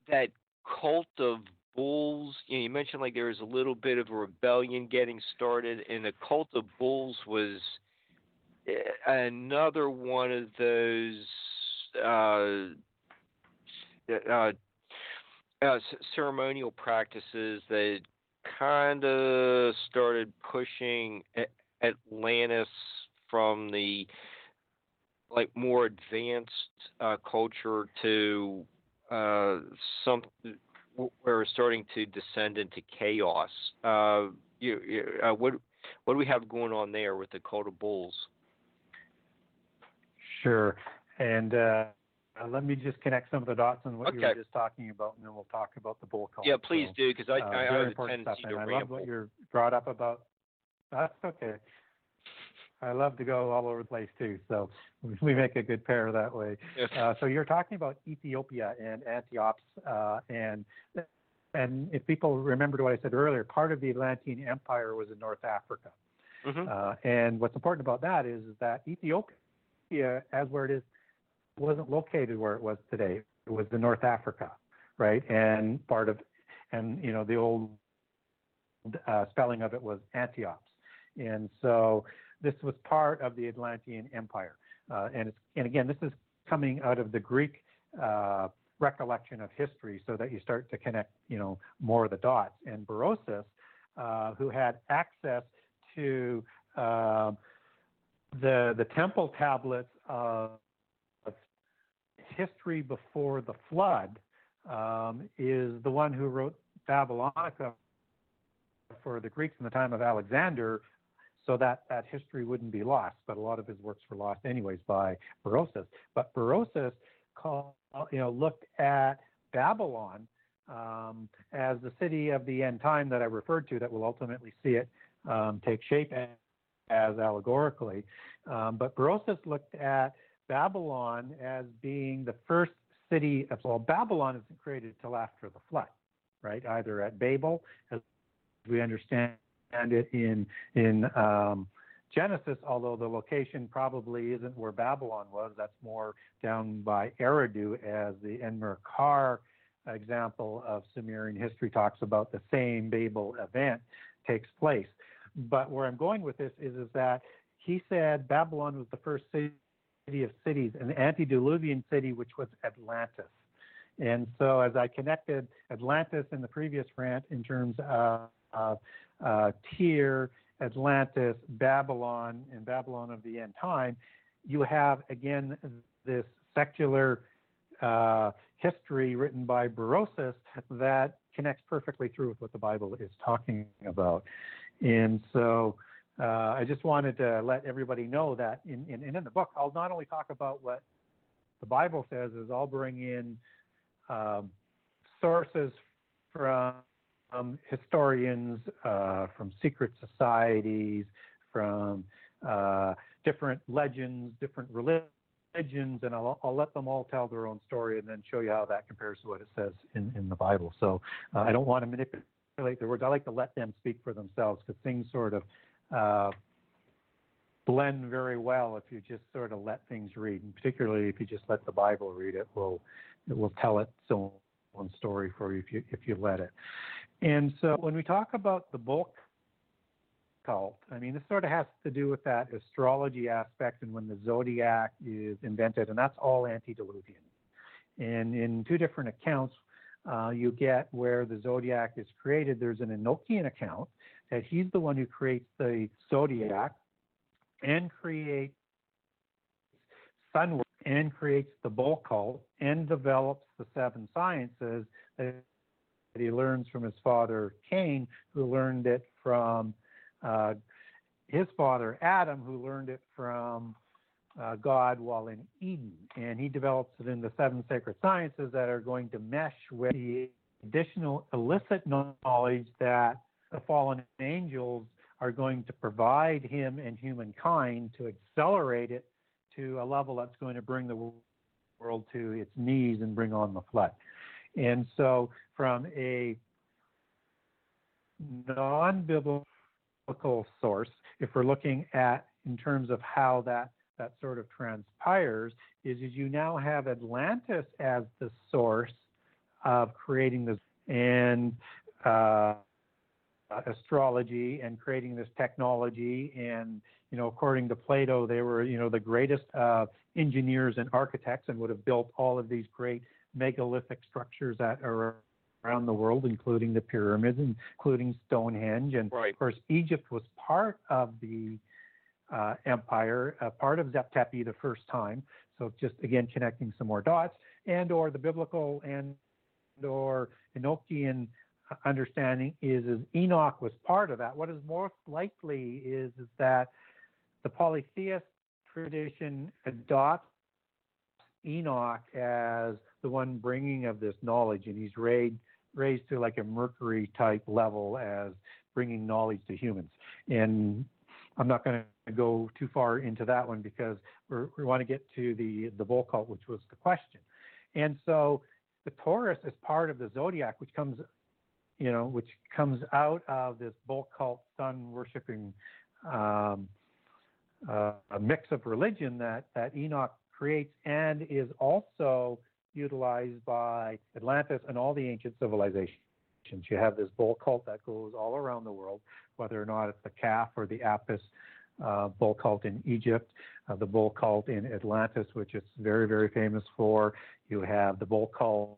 that cult of bulls. You, know, you mentioned like there was a little bit of a rebellion getting started, and the cult of bulls was another one of those uh, uh, uh, ceremonial practices that kind of started pushing Atlantis from the like more advanced uh, culture to uh, some we're starting to descend into chaos. Uh, you, uh, what what do we have going on there with the cult of bulls? Sure. And uh, let me just connect some of the dots on what okay. you were just talking about, and then we'll talk about the bull cult. Yeah, please so, do, because I, uh, I, very have a tendency to I love what you brought up about. That's okay. I love to go all over the place too, so we make a good pair that way. Yes. Uh, so you're talking about Ethiopia and Antiochus, uh, and and if people remembered what I said earlier, part of the Atlantean Empire was in North Africa. Mm-hmm. Uh, and what's important about that is that Ethiopia as where it is wasn't located where it was today. It was in North Africa, right? And part of, and you know, the old uh, spelling of it was Antiops. And so this was part of the Atlantean Empire. Uh, and it's, and again, this is coming out of the Greek uh, recollection of history, so that you start to connect, you know, more of the dots. And Berosus, uh, who had access to um, the the temple tablets of history before the flood um, is the one who wrote Babylonica for the Greeks in the time of Alexander, so that that history wouldn't be lost. But a lot of his works were lost anyways by Berosus. But Berosus called, you know, looked at Babylon um, as the city of the end time that I referred to, that will ultimately see it um, take shape as allegorically. Um, but Berosus looked at Babylon as being the first city of well, Babylon isn't created until after the flood, right? Either at Babel, as we understand it in in um, Genesis, although the location probably isn't where Babylon was. That's more down by Eridu, as the Enmerkar example of Sumerian history talks about the same Babel event takes place. But where I'm going with this is, is that he said Babylon was the first city of cities, an antediluvian city, which was Atlantis. And so, as I connected Atlantis in the previous rant in terms of uh, Tyre, Atlantis, Babylon, and Babylon of the end time, you have again this secular uh, history written by Berosus that connects perfectly through with what the Bible is talking about. And so uh, I just wanted to let everybody know that in, in, in the book, I'll not only talk about what the Bible says, is I'll bring in um, sources from um, historians, uh, from secret societies, from uh, different legends, different religions, and I'll, I'll, let them all tell their own story and then show you how that compares to what it says in, in the Bible. So uh, I don't want to manipulate their words. I like to let them speak for themselves because things sort of uh, blend very well if you just sort of let things read, and particularly if you just let the Bible read it, will it will tell its own story for you if you if you let it. And so when we talk about the bull cult. I mean, this sort of has to do with that astrology aspect and when the zodiac is invented, and that's all antediluvian. And in two different accounts, uh, you get where the zodiac is created. There's an Enochian account that he's the one who creates the zodiac and creates sun and creates the bull cult and develops the seven sciences that he learns from his father Cain, who learned it from uh, his father Adam, who learned it from uh, God while in Eden. And he develops it in the seven sacred sciences that are going to mesh with the additional illicit knowledge that the fallen angels are going to provide him and humankind to accelerate it to a level that's going to bring the world to its knees and bring on the flood. And so, from a non biblical source, if we're looking at in terms of how that that sort of transpires, is, is you now have Atlantis as the source of creating this and uh, astrology and creating this technology. And you know according to plato they were you know the greatest uh, engineers and architects and would have built all of these great megalithic structures that are around the world including the pyramids including stonehenge. And right. of course egypt was part of the uh, empire uh, part of zep the first time. So just again connecting some more dots and or the biblical and or enochian understanding is, is Enoch was part of that. What is most likely is, is that the polytheist tradition adopts Enoch as the one bringing of this knowledge, and he's raised raised to like a Mercury type level as bringing knowledge to humans. And I'm not going to go too far into that one because we want to get to the the bull cult, which was the question. And so the Taurus is part of the zodiac, which comes you know, which comes out of this bull cult, sun worshiping um, uh, a mix of religion that, that Enoch creates and is also utilized by Atlantis and all the ancient civilizations. You have this bull cult that goes all around the world, whether or not it's the calf or the Apis uh, bull cult in Egypt, uh, the bull cult in Atlantis, which it's very, very famous for. You have the bull cult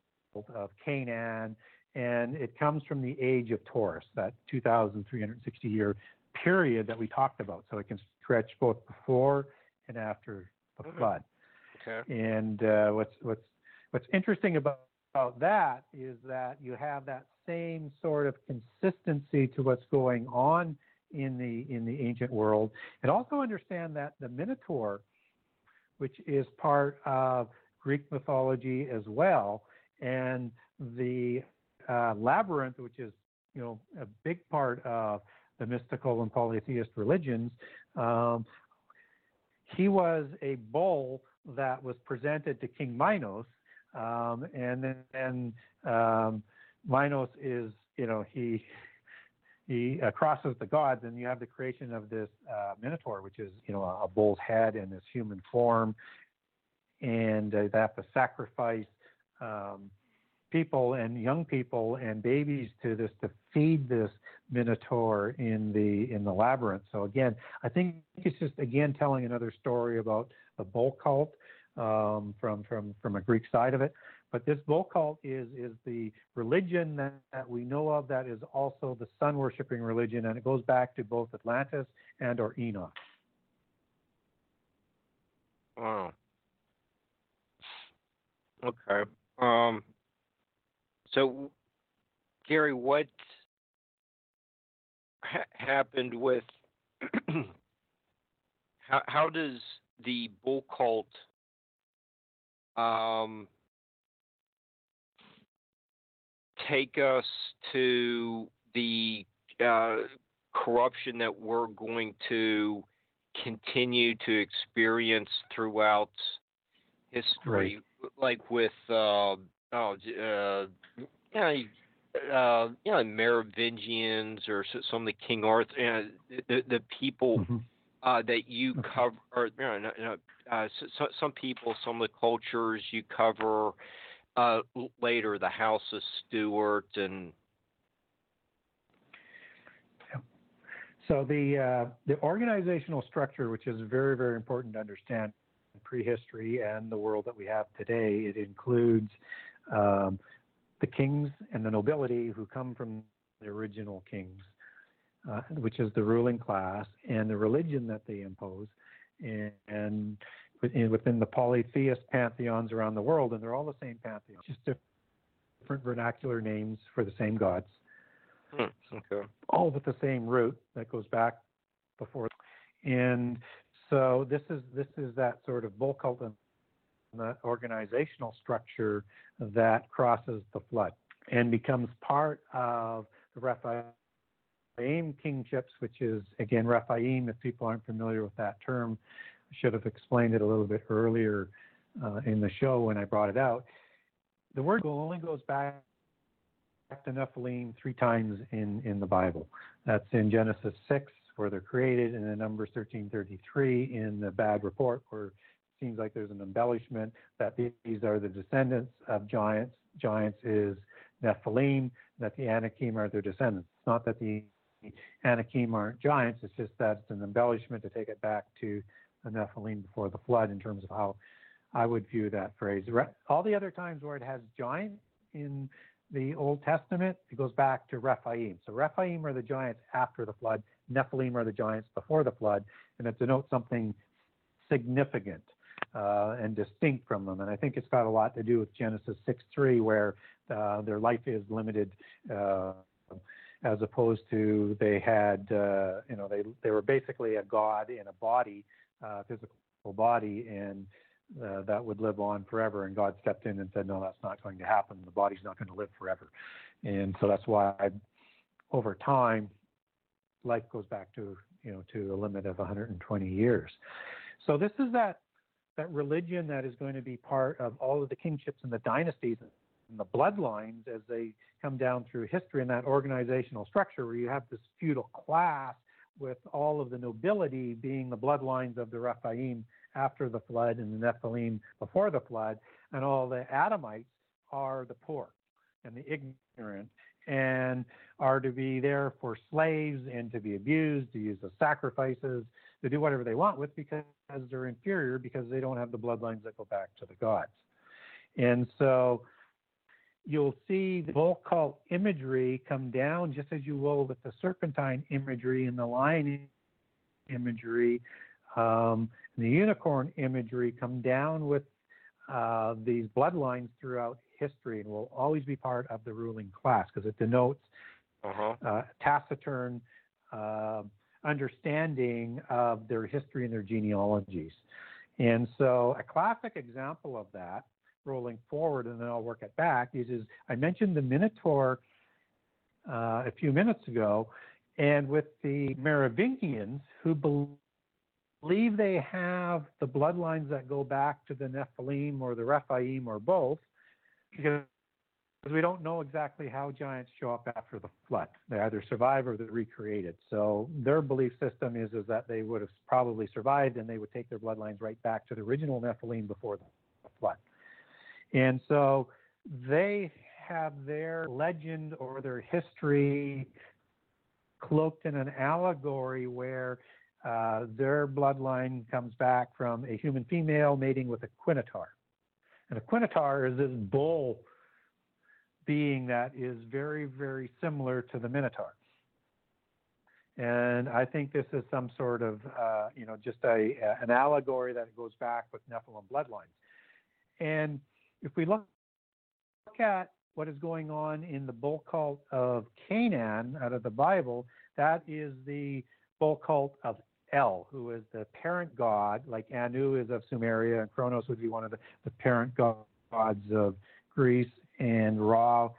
of Canaan and it comes from the age of Taurus, that 2,360 year period that we talked about. So it can stretch both before and after the mm-hmm. flood. Okay. And uh, what's what's what's interesting about, about that is that you have that same sort of consistency to what's going on in the in the ancient world, and also understand that the Minotaur, which is part of Greek mythology as well, and the uh, labyrinth, which is you know a big part of the mystical and polytheist religions, um, he was a bull that was presented to King Minos, um, and then um, Minos is you know he he uh, crosses the gods, and you have the creation of this uh, minotaur, which is you know a, a bull's head in this human form, and uh, they sacrifice um, people and young people and babies to this to feed this minotaur in the in the labyrinth. So again, I think it's just again telling another story about the bull cult um, from from from a Greek side of it. But this bull cult is is the religion that, that we know of that is also the sun worshiping religion, and it goes back to both Atlantis and or Enoch. Wow. Okay. Um, so, Gary, what ha- happened with how, how does the bull cult um, take us to the uh, corruption that we're going to continue to experience throughout history, right. like with uh, oh, uh, yeah, uh, you know, Merovingians or some of the King Arthur, you know, the the people mm-hmm. uh, that you cover, or you know, uh, so, some people, some of the cultures you cover uh, later, the House of Stuart and. So the uh, the organizational structure, which is very very important to understand in prehistory and the world that we have today, it includes um, the kings and the nobility who come from the original kings, uh, which is the ruling class, and the religion that they impose, and, and within the polytheist pantheons around the world, and they're all the same pantheon, just different vernacular names for the same gods. Hmm, okay. All with the same root that goes back before. And so this is this is that sort of bull cult and the organizational structure that crosses the flood and becomes part of the Rephaim kingships, which is again Rephaim. If people aren't familiar with that term, I should have explained it a little bit earlier uh, in the show when I brought it out. The word only goes back to Nephilim three times in, in the Bible. That's in Genesis 6, where they're created, and in Numbers 13:33 in the bad report, where seems like there's an embellishment that these are the descendants of giants. Giants is Nephilim, that the Anakim are their descendants. It's not that the Anakim aren't giants, it's just that it's an embellishment to take it back to the Nephilim before the flood in terms of how I would view that phrase. All the other times where it has giant in the Old Testament, it goes back to Rephaim. So Rephaim are the giants after the flood, Nephilim are the giants before the flood, and it denotes something significant uh, and distinct from them. And I think it's got a lot to do with Genesis 6:3, where uh, their life is limited. Uh, as opposed to they had, uh, you know, they they were basically a god in a body, uh, physical body, and uh, that would live on forever. And God stepped in and said, no, that's not going to happen. The body's not going to live forever. And so that's why over time, life goes back to, you know, to a limit of 120 years. So this is that, that religion that is going to be part of all of the kingships and the dynasties and the bloodlines as they come down through history in that organizational structure where you have this feudal class with all of the nobility being the bloodlines of the Rephaim after the flood and the Nephilim before the flood, and all the Adamites are the poor and the ignorant and are to be there for slaves and to be abused, to use the sacrifices, to do whatever they want with because they're inferior because they don't have the bloodlines that go back to the gods. And so you'll see the bull cult imagery come down just as you will with the serpentine imagery and the lion imagery um, the unicorn imagery come down with uh, these bloodlines throughout history and will always be part of the ruling class because it denotes uh-huh. uh, taciturn uh, understanding of their history and their genealogies. And so, a classic example of that, rolling forward, and then I'll work it back, is, is I mentioned the Minotaur uh, a few minutes ago, and with the Merovingians who believe they have the bloodlines that go back to the Nephilim or the Rephaim or both, because we don't know exactly how giants show up after the flood. They either survive or they're recreated. So their belief system is, is that they would have probably survived and they would take their bloodlines right back to the original Nephilim before the flood. And so they have their legend or their history cloaked in an allegory where uh, their bloodline comes back from a human female mating with a quinotaur. And a quinotaur is this bull being that is very, very similar to the minotaur. And I think this is some sort of, uh, you know, just a, a, an allegory that goes back with Nephilim bloodlines. And if we look, look at what is going on in the bull cult of Canaan out of the Bible, that is the bull cult of El, who is the parent god, like Anu is of Sumeria, and Kronos would be one of the, the parent gods of Greece, and Ra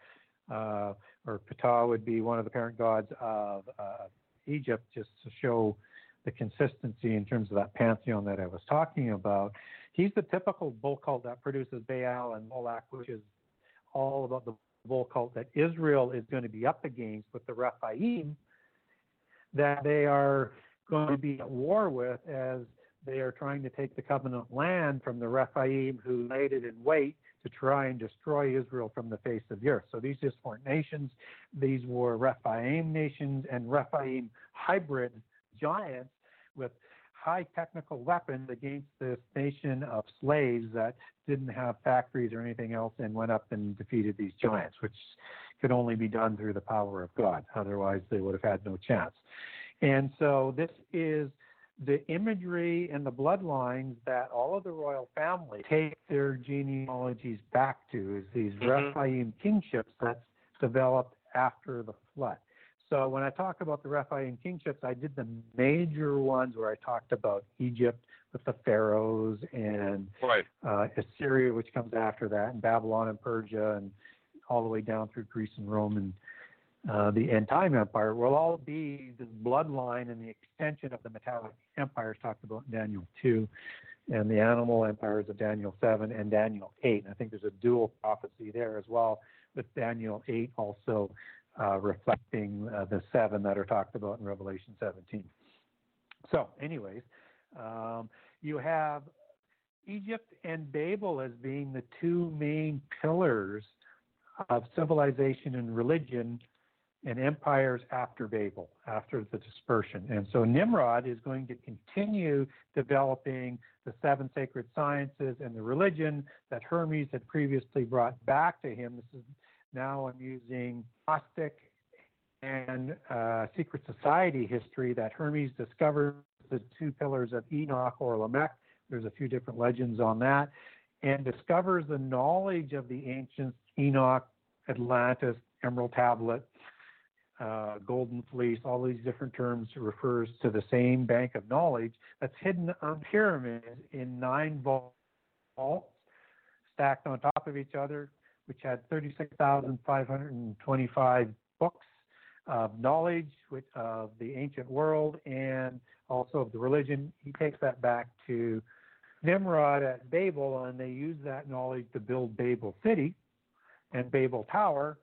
uh, or Ptah would be one of the parent gods of uh, Egypt, just to show the consistency in terms of that pantheon that I was talking about. He's the typical bull cult that produces Baal and Moloch, which is all about the bull cult that Israel is going to be up against with the Rephaim, that they are going to be at war with as they are trying to take the covenant land from the Rephaim who laid it in wait to try and destroy Israel from the face of the earth. So these just weren't nations; these were Rephaim nations and Rephaim hybrid giants with high technical weapons against this nation of slaves that didn't have factories or anything else and went up and defeated these giants, which could only be done through the power of God. Otherwise, they would have had no chance. And so this is the imagery and the bloodlines that all of the royal family take their genealogies back to is these mm-hmm. Rephaim kingships that's developed after the flood. So when I talk about the Rephaim kingships, I did the major ones where I talked about Egypt with the pharaohs and right. uh, Assyria, which comes after that, and Babylon and Persia, and all the way down through Greece and Rome and uh, the end time empire will all be the bloodline and the extension of the metallic empires talked about in Daniel 2 and the animal empires of Daniel 7 and Daniel 8. And I think there's a dual prophecy there as well, with Daniel 8 also uh, reflecting uh, the seven that are talked about in Revelation 17. So, anyways, um, you have Egypt and Babel as being the two main pillars of civilization and religion and empires after Babel, after the dispersion. And so Nimrod is going to continue developing the seven sacred sciences and the religion that Hermes had previously brought back to him. This is now I'm using Gnostic and uh, secret society history that Hermes discovered the two pillars of Enoch or Lamech. There's a few different legends on that, and discovers the knowledge of the ancients Enoch, Atlantis, Emerald Tablet, uh, Golden Fleece, all these different terms refers to the same bank of knowledge that's hidden on pyramids in nine vaults stacked on top of each other, which had 36,525 books of knowledge of the ancient world and also of the religion. He takes that back to Nimrod at Babel, and they use that knowledge to build Babel City and Babel Tower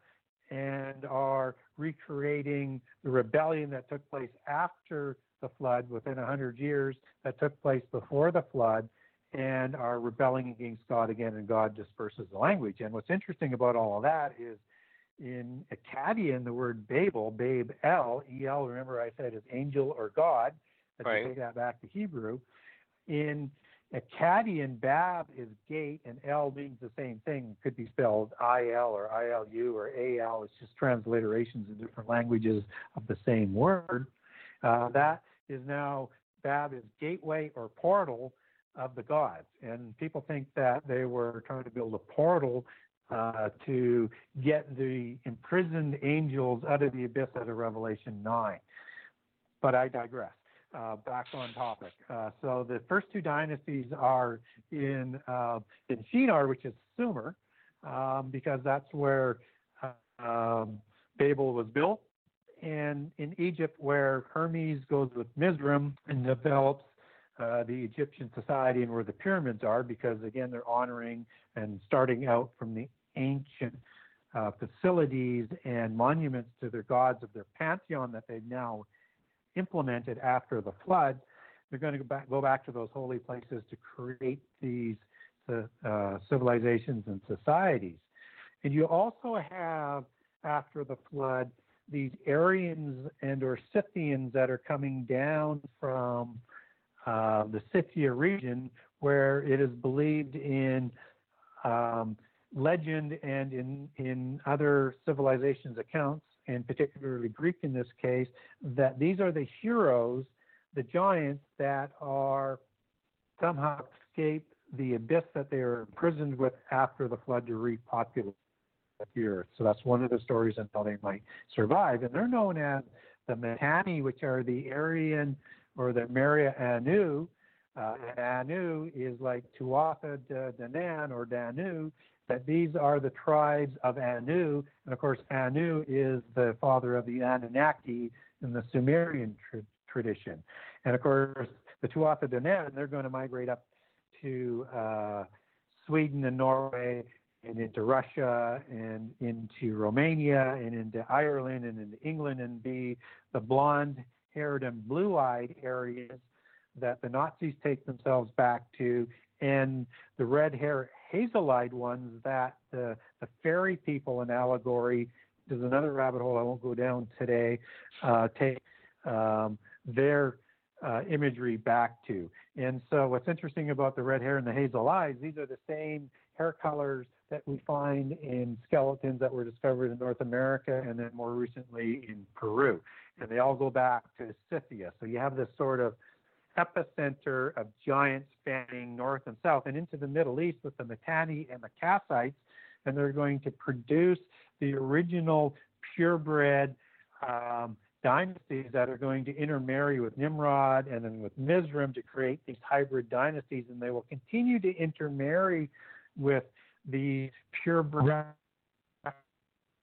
and are recreating the rebellion that took place after the flood within 100 years that took place before the flood and are rebelling against God again, and God disperses the language. And what's interesting about all of that is in Akkadian, the word Babel, Babe El, E L, remember I said is angel or God. Let's right. take that back to Hebrew. In Akkadian, Bab is gate, and L means the same thing. It could be spelled I L or I L U or A L. It's just transliterations in different languages of the same word. Uh, that is now Bab is gateway or portal of the gods. And people think that they were trying to build a portal uh, to get the imprisoned angels out of the abyss out of Revelation 9. But I digress. Uh, back on topic. Uh, so the first two dynasties are in uh, in Shinar, which is Sumer, um, because that's where um, Babel was built, and in Egypt, where Hermes goes with Mizraim and develops uh, the Egyptian society and where the pyramids are, because again, they're honoring and starting out from the ancient uh, facilities and monuments to their gods of their pantheon that they've now implemented after the flood. They're going to go back, go back to those holy places to create these uh, civilizations and societies. And you also have, after the flood, these Aryans and or Scythians that are coming down from uh, the Scythia region, where it is believed in um, legend and in, in other civilizations' accounts, and particularly Greek in this case, that these are the heroes, the giants that are somehow escaped the abyss that they are imprisoned with after the flood to repopulate the earth. So that's one of the stories and how they might survive. And they're known as the Mitanni, which are the Aryan or the Meria Anu. Uh, Anu is like Tuatha Danann or Danu, that these are the tribes of Anu. And of course, Anu is the father of the Anunnaki in the Sumerian tra- tradition. And of course, the Tuatha De they're going to migrate up to uh, Sweden and Norway and into Russia and into Romania and into Ireland and into England and be the blonde haired and blue eyed areas that the Nazis take themselves back to and the red hair hazel-eyed ones that the, the fairy people in allegory, there's another rabbit hole I won't go down today. Uh, take um, their uh, imagery back to. And so, what's interesting about the red hair and the hazel eyes, these are the same hair colors that we find in skeletons that were discovered in North America and then more recently in Peru. And they all go back to Scythia. So you have this sort of epicenter of giants spanning north and south and into the Middle East with the Mitanni and the Kassites. And they're going to produce the original purebred um, dynasties that are going to intermarry with Nimrod and then with Mizraim to create these hybrid dynasties. And they will continue to intermarry with these purebred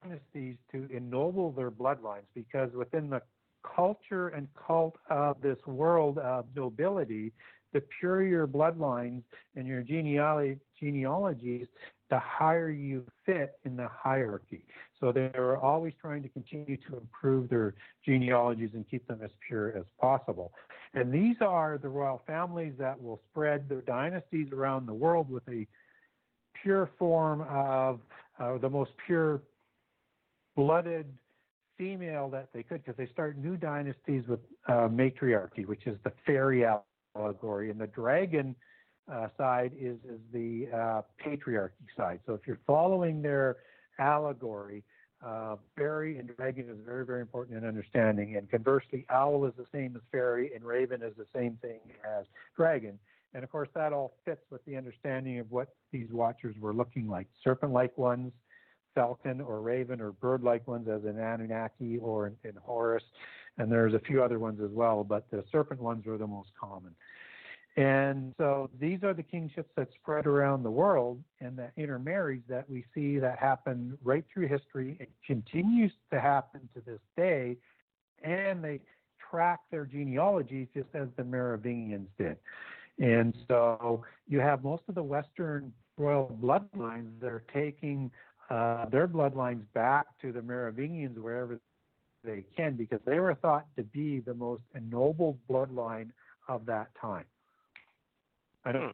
dynasties to ennoble their bloodlines because within the culture and cult of this world of nobility, the purer your bloodlines and your genealogy, genealogies, the higher you fit in the hierarchy. So they are always trying to continue to improve their genealogies and keep them as pure as possible. And these are the royal families that will spread their dynasties around the world with a pure form of uh, the most pure blooded female that they could because they start new dynasties with uh, matriarchy, which is the fairy allegory, and the dragon uh, side is is the uh, patriarchy side. So if you're following their allegory, uh, fairy and dragon is very very important in understanding. And conversely, owl is the same as fairy, and raven is the same thing as dragon. And of course, that all fits with the understanding of what these watchers were looking like serpent-like ones falcon or raven or bird like ones as in Anunnaki or in, in Horus. And there's a few other ones as well, but the serpent ones are the most common. And so these are the kingships that spread around the world and the intermarries that we see that happen right through history. It continues to happen to this day, and they track their genealogies just as the Merovingians did. And so you have most of the Western royal bloodlines that are taking uh, their bloodlines back to the Merovingians wherever they can because they were thought to be the most ennobled bloodline of that time. I don't hmm.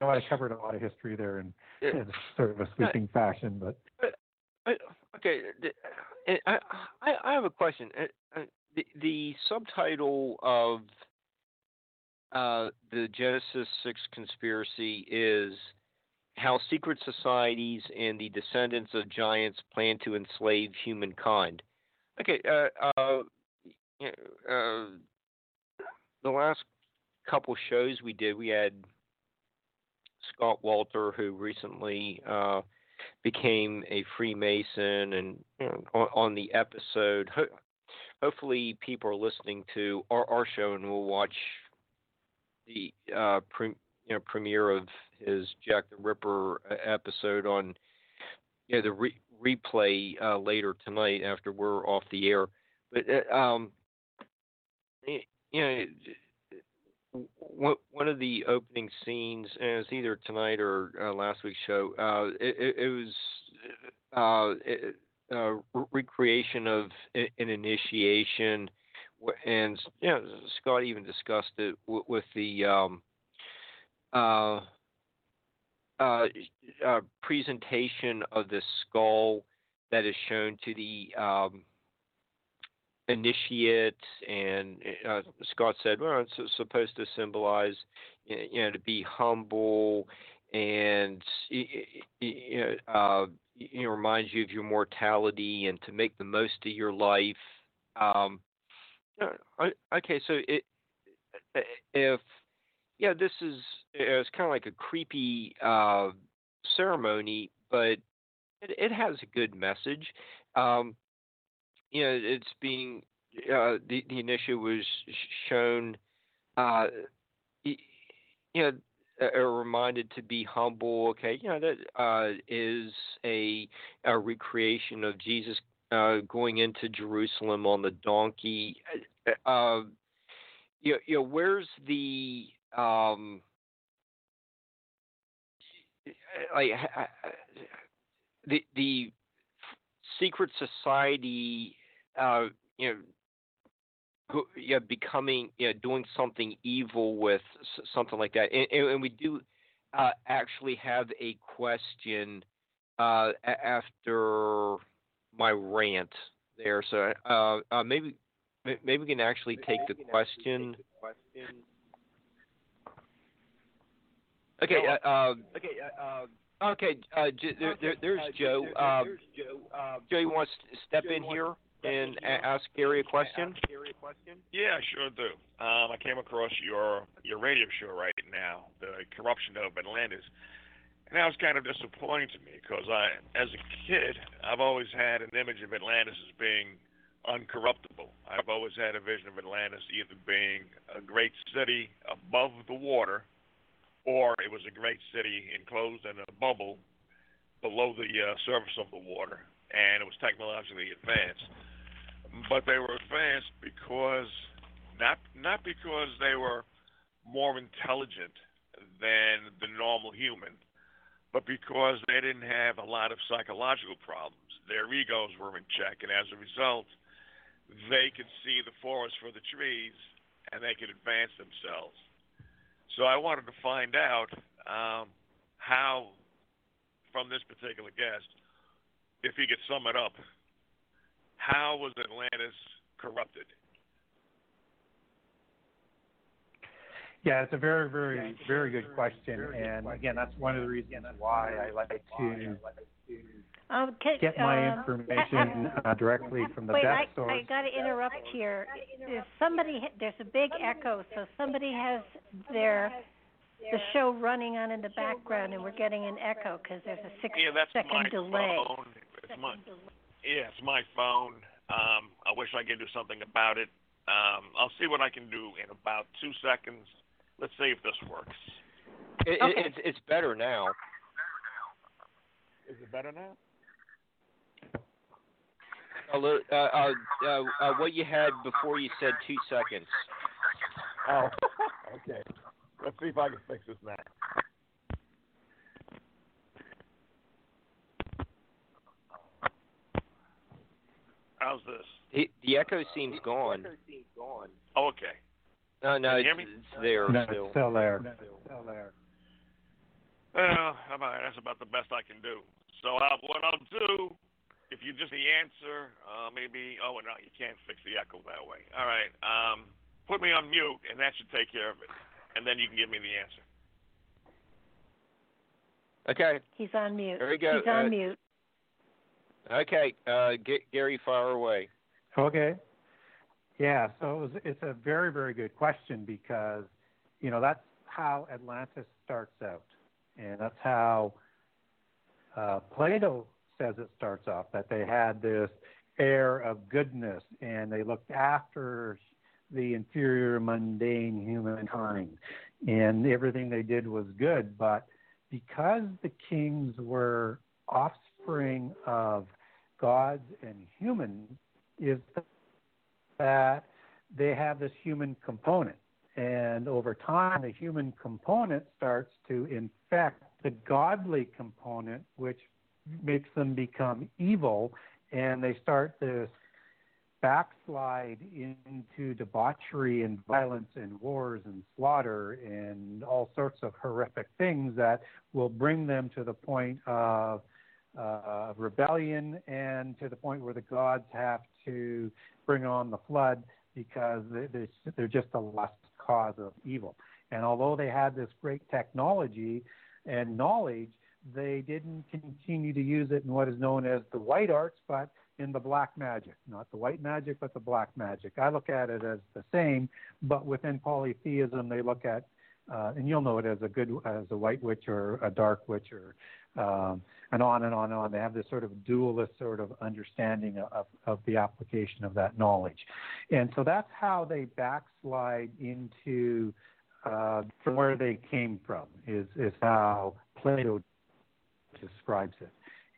know I covered a lot of history there in, in sort of a sweeping I, fashion, but. I, okay, I, I I have a question. Uh, uh, the, the subtitle of uh, the Genesis Six conspiracy is how secret societies and the descendants of giants plan to enslave humankind. Okay, uh, uh, uh, the last couple shows we did, we had Scott Wolter, who recently uh, became a Freemason, and on, on, the episode, ho- hopefully people are listening to our, our show and will watch the uh, pre- you know premiere of his Jack the Ripper uh, episode on you know, the re- replay uh, later tonight after we're off the air. But uh, um, you know, one of the opening scenes, and it was either tonight or uh, last week's show. Uh, it, it, was uh, it, uh, recreation of an initiation, and you know, Scott even discussed it with the um, uh, uh, uh, presentation of the skull that is shown to the um, and uh, Scott said, well, it's supposed to symbolize, you know, to be humble and you know, uh, it reminds you of your mortality and to make the most of your life. Um, okay, so it, if yeah, this is it's kind of like a creepy uh, ceremony, but it, it, has a good message. Um, you know, it's being uh, the the initiative was shown. Uh, you know, are reminded to be humble. Okay, you know that uh, is a, a recreation of Jesus uh, going into Jerusalem on the donkey. Uh, uh you, you know, where's the um, like the the secret society, uh, you know, yeah, becoming, you know, doing something evil with something like that, and, and we do uh, actually have a question uh, after my rant there, so uh, uh, maybe maybe we can actually take the question. Okay. Uh, um, okay. Uh, okay. Uh, j- there, there, there's Joe. Um, Joe, you want to step in here and ask Gary a question? Yeah, sure do. Um, I came across your your radio show right now, the corruption of Atlantis, and that was kind of disappointing to me because I, as a kid, I've always had an image of Atlantis as being uncorruptible. I've always had a vision of Atlantis either being a great city above the water or it was a great city enclosed in a bubble below the uh, surface of the water, and it was technologically advanced. But they were advanced because not not because they were more intelligent than the normal human, but because they didn't have a lot of psychological problems. Their egos were in check, and as a result, they could see the forest for the trees, and they could advance themselves so I wanted to find out um, how, from this particular guest, if he could sum it up, how was Atlantis corrupted? Yeah, it's a very, very, very good question, and again, that's one of the reasons why I like to um, can, get my um, information uh, directly from the wait, best I, source. I got to interrupt here. There's somebody. There's a big echo, so somebody has their the show running on in the background, and we're getting an echo because there's a six yeah, that's second my delay. Phone. It's my, yeah, it's my phone. Um, I wish I could do something about it. Um, I'll see what I can do in about two seconds. Let's see if this works. It, Okay. It's it's better now. Is it better now? A li- Uh, uh, uh, uh, what you had before you said two seconds. Oh, okay. Let's see if I can fix this now. How's this? The, the echo seems gone. Oh, okay. No, no, you it's, hear me? it's there no, still. it's still there. It's Still there. Well, about- that's about the best I can do. So uh, what I'll do, if you just the answer, uh, maybe. Oh no, you can't fix the echo that way. All right. Um, put me on mute, and that should take care of it. And then you can give me the answer. Okay, He's on mute. There we go. He's on Uh, mute. okay. Uh, G- Gary, fire away. Okay. Yeah, so it was, it's a very, very good question because, you know, that's how Atlantis starts out. And that's how uh, Plato says it starts off, that they had this air of goodness and they looked after the inferior, mundane humankind. And everything they did was good. But because the kings were offspring of gods and humans, is that they have this human component. And over time, the human component starts to infect the godly component, which makes them become evil, and they start this backslide into debauchery and violence and wars and slaughter and all sorts of horrific things that will bring them to the point of uh, rebellion and to the point where the gods have to bring on the flood because they- they- they're just the last cause of evil. And although they had this great technology and knowledge, they didn't continue to use it in what is known as the white arts, but in the black magic. Not the white magic, but the black magic. I look at it as the same, but within polytheism, they look at, uh, and you'll know it as a good, as a white witch or a dark witch or, um, and on and on and on. They have this sort of dualist sort of understanding of, of the application of that knowledge. And so that's how they backslide into uh, from where they came from, is, is how Plato describes it.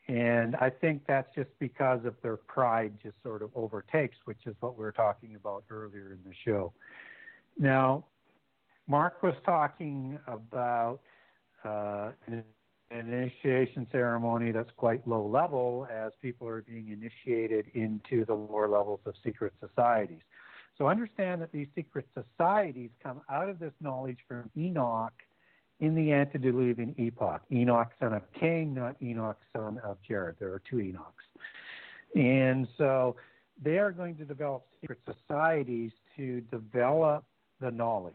And I think that's just because of their pride just sort of overtakes, which is what we were talking about earlier in the show. Now, Mark was talking about uh, an an initiation ceremony that's quite low level as people are being initiated into the lower levels of secret societies. So understand that these secret societies come out of this knowledge from Enoch in the antediluvian epoch. Enoch, son of Cain, not Enoch, son of Jared. There are two Enochs. And so they are going to develop secret societies to develop the knowledge.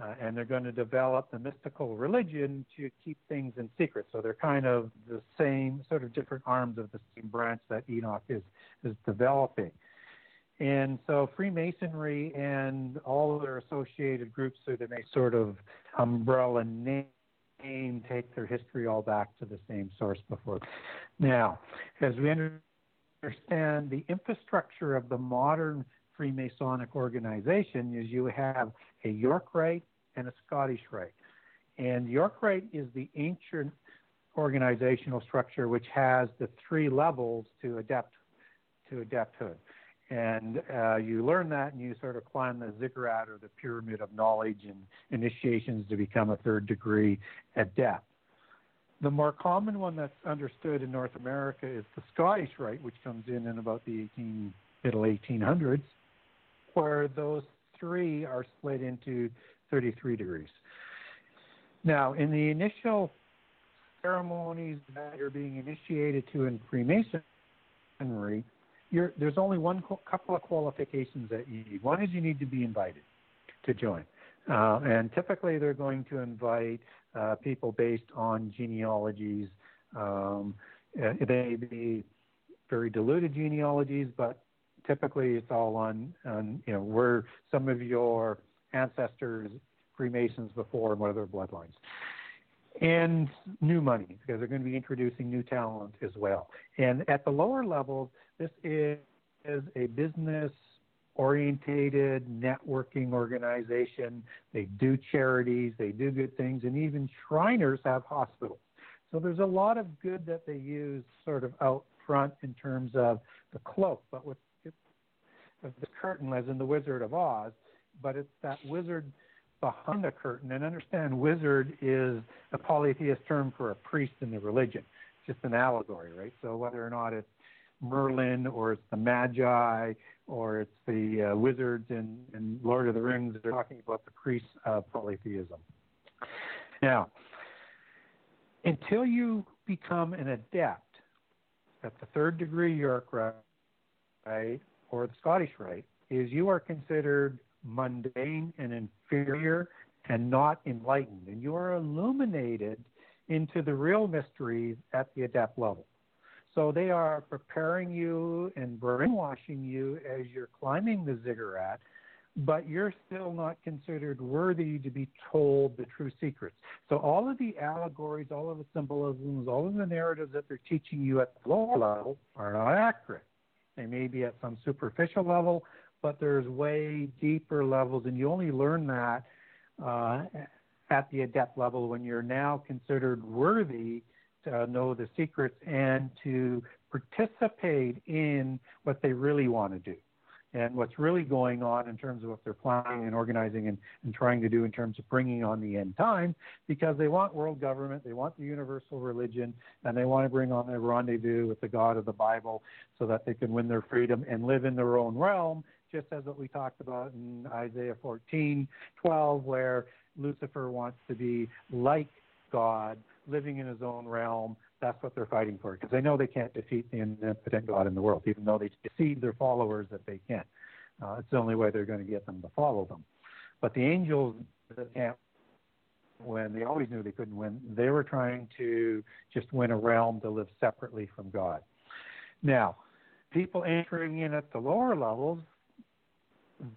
Uh, and they're going to develop the mystical religion to keep things in secret. So they're kind of the same, sort of different arms of the same branch that Enoch is, is developing. And so Freemasonry and all of their associated groups so they may sort of umbrella name take their history all back to the same source before. Now, as we understand the infrastructure of the modern Freemasonic organization is you have a York Rite and a Scottish Rite. And York Rite is the ancient organizational structure which has the three levels to adept to adepthood. And uh, you learn that and you sort of climb the ziggurat or the pyramid of knowledge and initiations to become a third degree adept. The more common one that's understood in North America is the Scottish Rite, which comes in in about the 18, middle 1800s, where those three are split into 33 degrees. Now, in the initial ceremonies that you're being initiated to in Freemasonry, there's only one couple of qualifications that you need. One is you need to be invited to join. Uh, and typically they're going to invite uh, people based on genealogies. Um, uh, they may be very diluted genealogies, but typically it's all on, on you know, where some of your ancestors Freemasons before and what are their bloodlines. And new money, because they're going to be introducing new talent as well. And at the lower levels, this is, is a business orientated networking organization. They do charities, they do good things, and even Shriners have hospitals. So there's a lot of good that they use sort of out front in terms of the cloak, but with the curtain, as in the Wizard of Oz, but it's that wizard behind the curtain. And understand, wizard is a polytheist term for a priest in the religion, It's just an allegory, right? So whether or not it's Merlin or it's the Magi or it's the uh, wizards in, in Lord of the Rings, they're talking about the priests of polytheism. Now, until you become an adept at the third degree York Rite or the Scottish Rite, is you are considered mundane and inferior and not enlightened. And you are illuminated into the real mysteries at the adept level. So they are preparing you and brainwashing you as you're climbing the ziggurat, but you're still not considered worthy to be told the true secrets. So all of the allegories, all of the symbolisms, all of the narratives that they're teaching you at the lower level are not accurate. They may be at some superficial level, but there's way deeper levels, and you only learn that uh, at the adept level when you're now considered worthy to know the secrets and to participate in what they really want to do. And what's really going on in terms of what they're planning and organizing and, and trying to do in terms of bringing on the end time because they want world government, they want the universal religion, and they want to bring on a rendezvous with the God of the Bible so that they can win their freedom and live in their own realm just as what we talked about in Isaiah 14, 12, where Lucifer wants to be like God, living in his own realm. That's what they're fighting for because they know they can't defeat the omnipotent God in the world, even though they deceive their followers that they can. Uh, it's the only way they're going to get them to follow them. But the angels that can't win, they always knew they couldn't win. They were trying to just win a realm to live separately from God. Now, people entering in at the lower levels,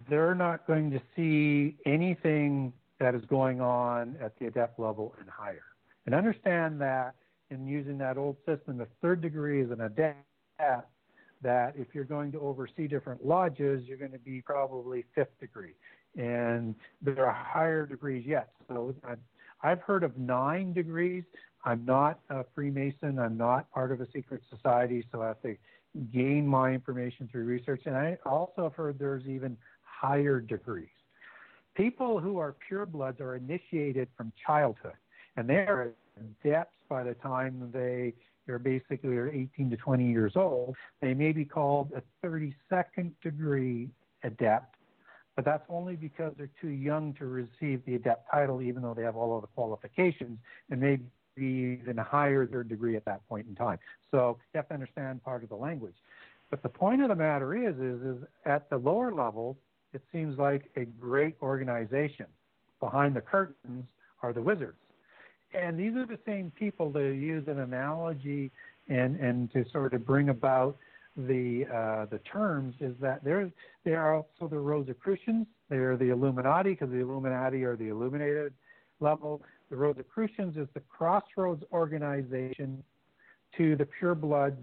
they're not going to see anything that is going on at the adept level and higher. And understand that in using that old system, the third degree is an adept, that if you're going to oversee different lodges, you're going to be probably fifth degree. And there are higher degrees yet. So uh, I've heard of nine degrees. I'm not a Freemason. I'm not part of a secret society, so I have to gain my information through research. And I also have heard there's even higher degrees. People who are purebloods are initiated from childhood, and they are adepts by the time they are basically are 18 to 20 years old. They may be called a 32nd degree adept, but that's only because they're too young to receive the adept title, even though they have all of the qualifications and maybe even a higher their degree at that point in time. So you have to understand part of the language. But the point of the matter is, is, is at the lower levels, it seems like a great organization. Behind the curtains are the wizards. And these are the same people that use an analogy and, and to sort of bring about the uh, the terms is that they're they are also the Rosicrucians. They are the Illuminati because the Illuminati are the illuminated level. The Rosicrucians is the crossroads organization to the purebloods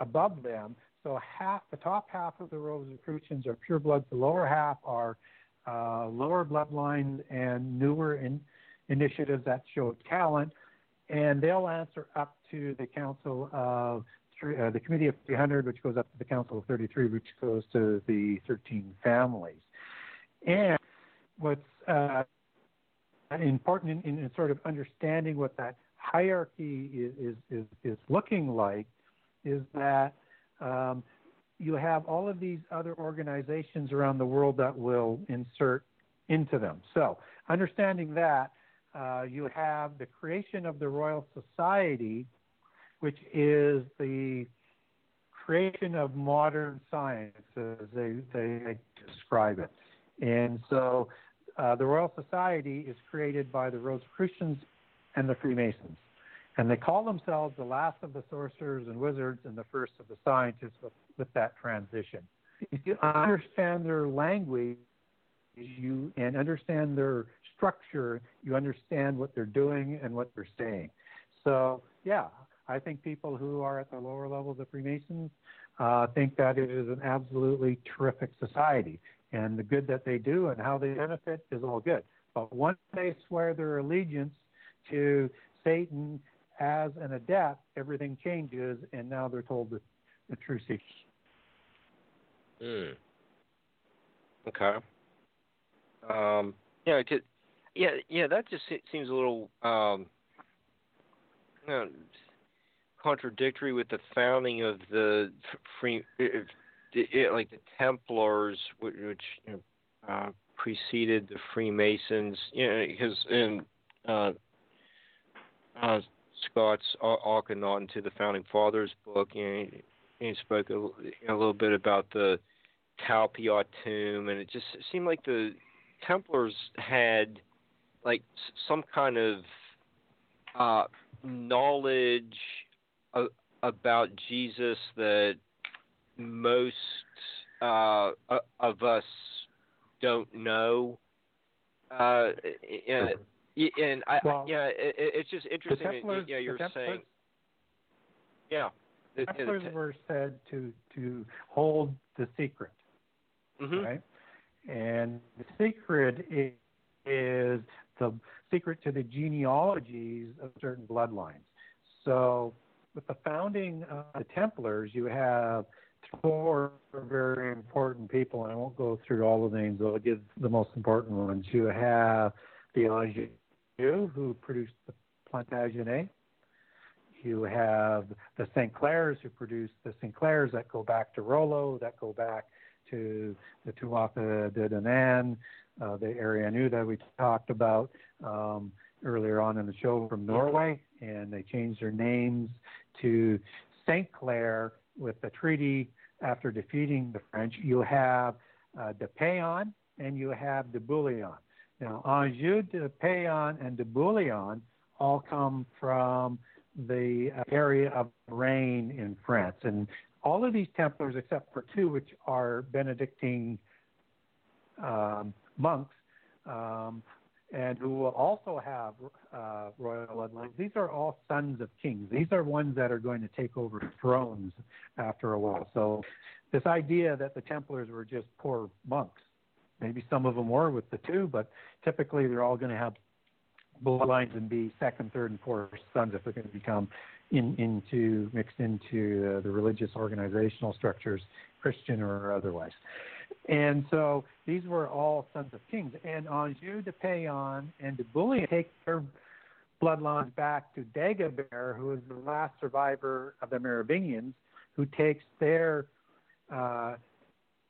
above them. So half the top half of the Rosicrucians are purebloods. The lower half are uh, lower bloodlines and newer in, initiatives that show talent, and they'll answer up to the Council of uh, the Committee of 300, which goes up to the Council of 33, which goes to the 13 families. And what's uh, important in, in, sort of understanding what that hierarchy is, is, is, looking like is that um, you have all of these other organizations around the world that will insert into them. So, understanding that, uh, you have the creation of the Royal Society, which is the creation of modern science, as they, they describe it. And so uh, the Royal Society is created by the Rosicrucians and the Freemasons. And they call themselves the last of the sorcerers and wizards and the first of the scientists with, with that transition. If you understand their language you and understand their structure, you understand what they're doing and what they're saying. So, yeah, I think people who are at the lower levels of Freemasons uh, think that it is an absolutely terrific society. And the good that they do and how they benefit is all good. But once they swear their allegiance to Satan as an adept, everything changes, and now they're told the, the true secret. Mm. Okay. Um, yeah, yeah, yeah. That just seems a little um, you know, contradictory with the founding of the free, it, it, like the Templars, which, which you know, uh, preceded the Freemasons. You know, because in uh, uh, Scott's Akhenaten to the Founding Fathers book, know, he spoke a, a little bit about the Talpiot tomb, and it just seemed like the Templars had like some kind of uh, knowledge about Jesus that most uh, of us don't know. Uh, and, and I, well, yeah, it, it's just interesting. Templars, yeah, you're saying. Yeah. The Templars were said to to hold the secret, mm-hmm. right? And the secret is, is the secret to the genealogies of certain bloodlines. So with the founding of the Templars, you have four very important people, and I won't go through all the names, I'll give the most important ones. You have the Anjou, who produced the Plantagenet. You have the St. Clairs, who produced the St. Clairs that go back to Rollo, that go back to the Tuatha de Danann, uh, the Arianu that we talked about. Um, earlier on in the show from Norway, and they changed their names to St. Clair with the treaty after defeating the French. You have uh, de Payens and you have de Bouillon. Now, Anjou, de Payens, and de Bouillon all come from the area of Rennes in France. And all of these Templars, except for two, which are Benedictine um, monks, um, and who will also have uh, royal bloodlines. These are all sons of kings. These are ones that are going to take over thrones after a while. So, this idea that the Templars were just poor monks, maybe some of them were with the two, but typically they're all going to have bloodlines and be second, third, and fourth sons if they're going to become in, into mixed into uh, the religious organizational structures, Christian or otherwise. And so these were all sons of kings. And Anjou de Payens and de Bouillon take their bloodlines back to Dagobert, who is the last survivor of the Merovingians, who takes their uh,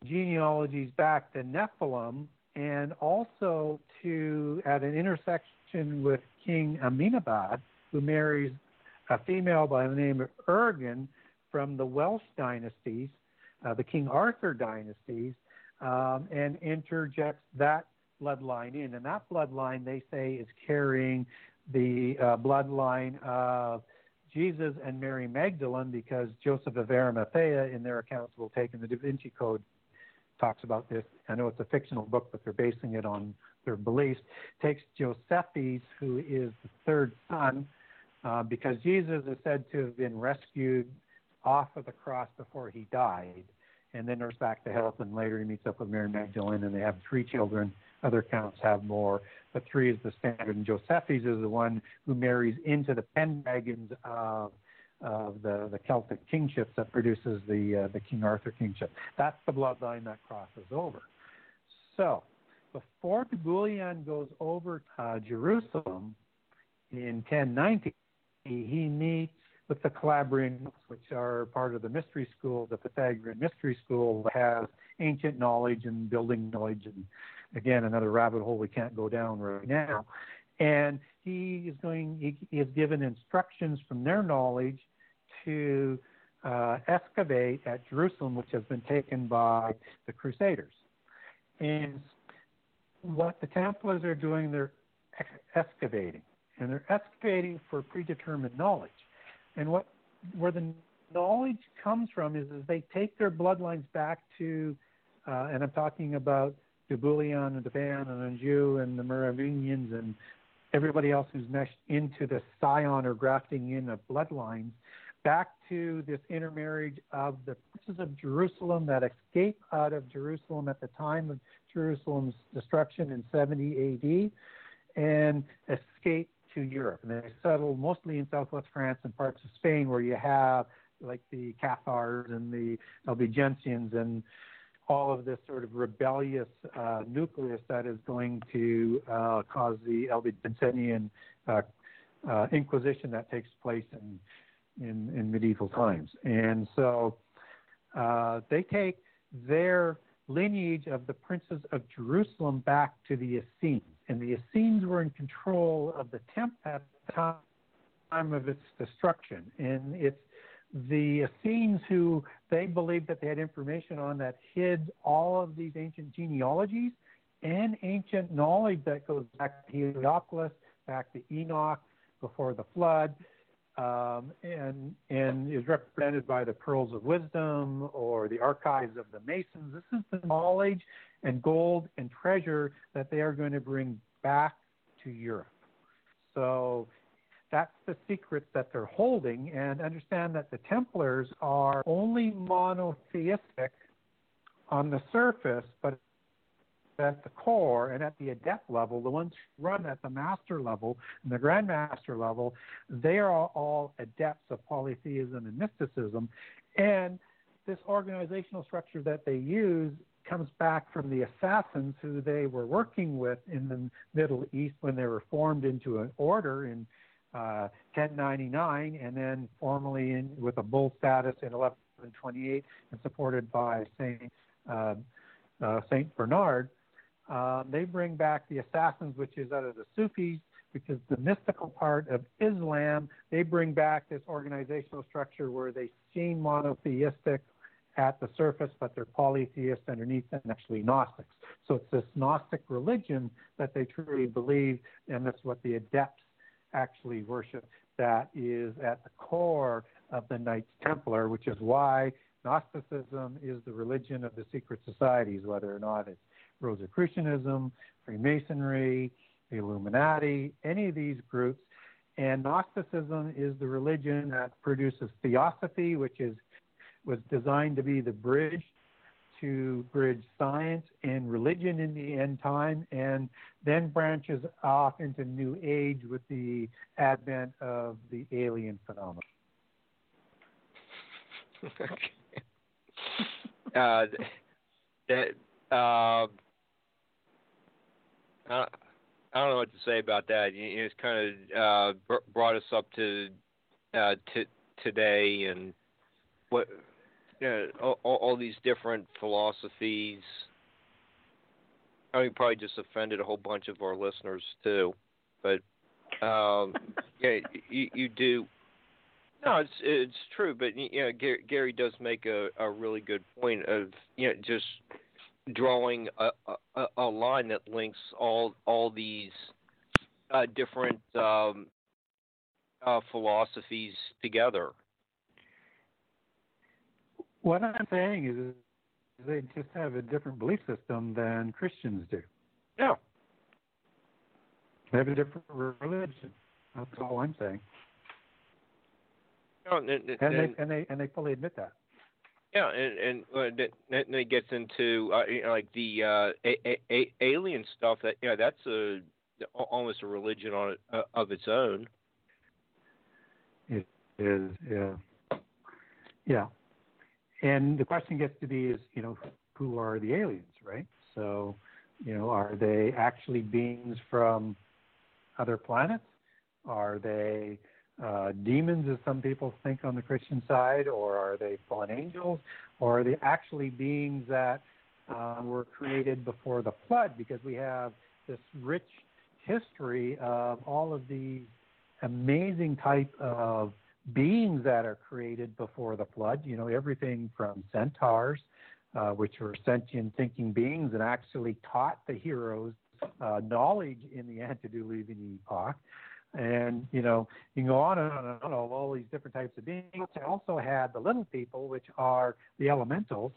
genealogies back to Nephilim, and also to at an intersection with King Aminabad, who marries a female by the name of Urgan from the Welsh dynasties, uh, the King Arthur dynasties, um, and interjects that bloodline in. And that bloodline, they say, is carrying the uh, bloodline of Jesus and Mary Magdalene because Joseph of Arimathea, in their accounts, will take in the Da Vinci Code, talks about this. I know it's a fictional book, but they're basing it on their beliefs. Takes Josephus, who is the third son, uh, because Jesus is said to have been rescued off of the cross before he died, and then nursed back to health. And later he meets up with Mary Magdalene, and they have three children. Other accounts have more, but three is the standard. And Josephus is the one who marries into the Pendragons of of the, the Celtic kingship that produces the uh, the King Arthur kingship. That's the bloodline that crosses over. So before de goes over uh, Jerusalem in 1090, he meets with the Calabrians, which are part of the mystery school, the Pythagorean mystery school, that has ancient knowledge and building knowledge, and again another rabbit hole we can't go down right now. And he is going, he is given instructions from their knowledge to uh, excavate at Jerusalem, which has been taken by the Crusaders. And what the Templars are doing, they're excavating, and they're excavating for predetermined knowledge. And what where the knowledge comes from is, is they take their bloodlines back to, uh, and I'm talking about de Bouillon and de Van and Anjou and the Merovingians and everybody else who's meshed into the scion or grafting in of bloodlines back to this intermarriage of the princes of Jerusalem that escape out of Jerusalem at the time of Jerusalem's destruction in 70 AD and escape to Europe. And they settle mostly in southwest France and parts of Spain where you have like the Cathars and the Albigensians and all of this sort of rebellious uh, nucleus that is going to uh, cause the Albigensian uh, uh, Inquisition that takes place in in, in medieval times. And so uh, they take their lineage of the princes of Jerusalem back to the Essenes. And the Essenes were in control of the temple at the time of its destruction. And it's the Essenes who they believed that they had information on that hid all of these ancient genealogies and ancient knowledge that goes back to Heliopolis, back to Enoch before the flood, um, and and is represented by the pearls of wisdom or the archives of the masons. This is the knowledge and gold and treasure that they are going to bring back to Europe. So that's the secrets that they're holding, and understand that the Templars are only monotheistic on the surface, but at the core and at the adept level, the ones run at the master level and the grandmaster level, they are all adepts of polytheism and mysticism. And this organizational structure that they use comes back from the assassins who they were working with in the Middle East when they were formed into an order in uh, 1099 and then formally in, with a bull status in 1128 and supported by Saint uh, uh, Saint Bernard. Um, they bring back the assassins, which is out of the Sufis, which is the mystical part of Islam. They bring back this organizational structure where they seem monotheistic at the surface, but they're polytheists underneath and actually Gnostics. So it's this Gnostic religion that they truly believe, and that's what the adepts actually worship. That is at the core of the Knights Templar, which is why Gnosticism is the religion of the secret societies, whether or not it's Rosicrucianism, Freemasonry, the Illuminati, any of these groups. And Gnosticism is the religion that produces theosophy, which is was designed to be the bridge to bridge science and religion in the end time, and then branches off into New Age with the advent of the alien phenomenon. uh, that uh, I, I don't know what to say about that. It's kind of uh, brought us up to uh, to today and what you know, all, all these different philosophies I mean, probably just offended a whole bunch of our listeners too, but um, yeah, you, you do. No, it's it's true, but you know, Gary, Gary does make a, a really good point of you know just drawing a, a, a line that links all all these uh, different um, uh, philosophies together. What I'm saying is, they just have a different belief system than Christians do. Yeah. They have a different religion. That's all I'm saying. Oh, and, and, and, they and they and they fully admit that. Yeah, and and, uh, then it gets into uh, you know, like the uh, a, a, alien stuff. That you know, that's a almost a religion on uh, of its own. It is, yeah, yeah. And the question gets to be is, you know, who are the aliens, right? So, you know, are they actually beings from other planets? Are they uh, demons, as some people think on the Christian side, or are they fallen angels, or are they actually beings that uh, were created before the flood? Because we have this rich history of all of these amazing type of beings that are created before the flood. You know, everything from centaurs, uh, which were sentient thinking beings and actually taught the heroes uh, knowledge in the antediluvian epoch. And, you know, you can go on and on and on of all these different types of beings. I also had the little people, which are the elementals,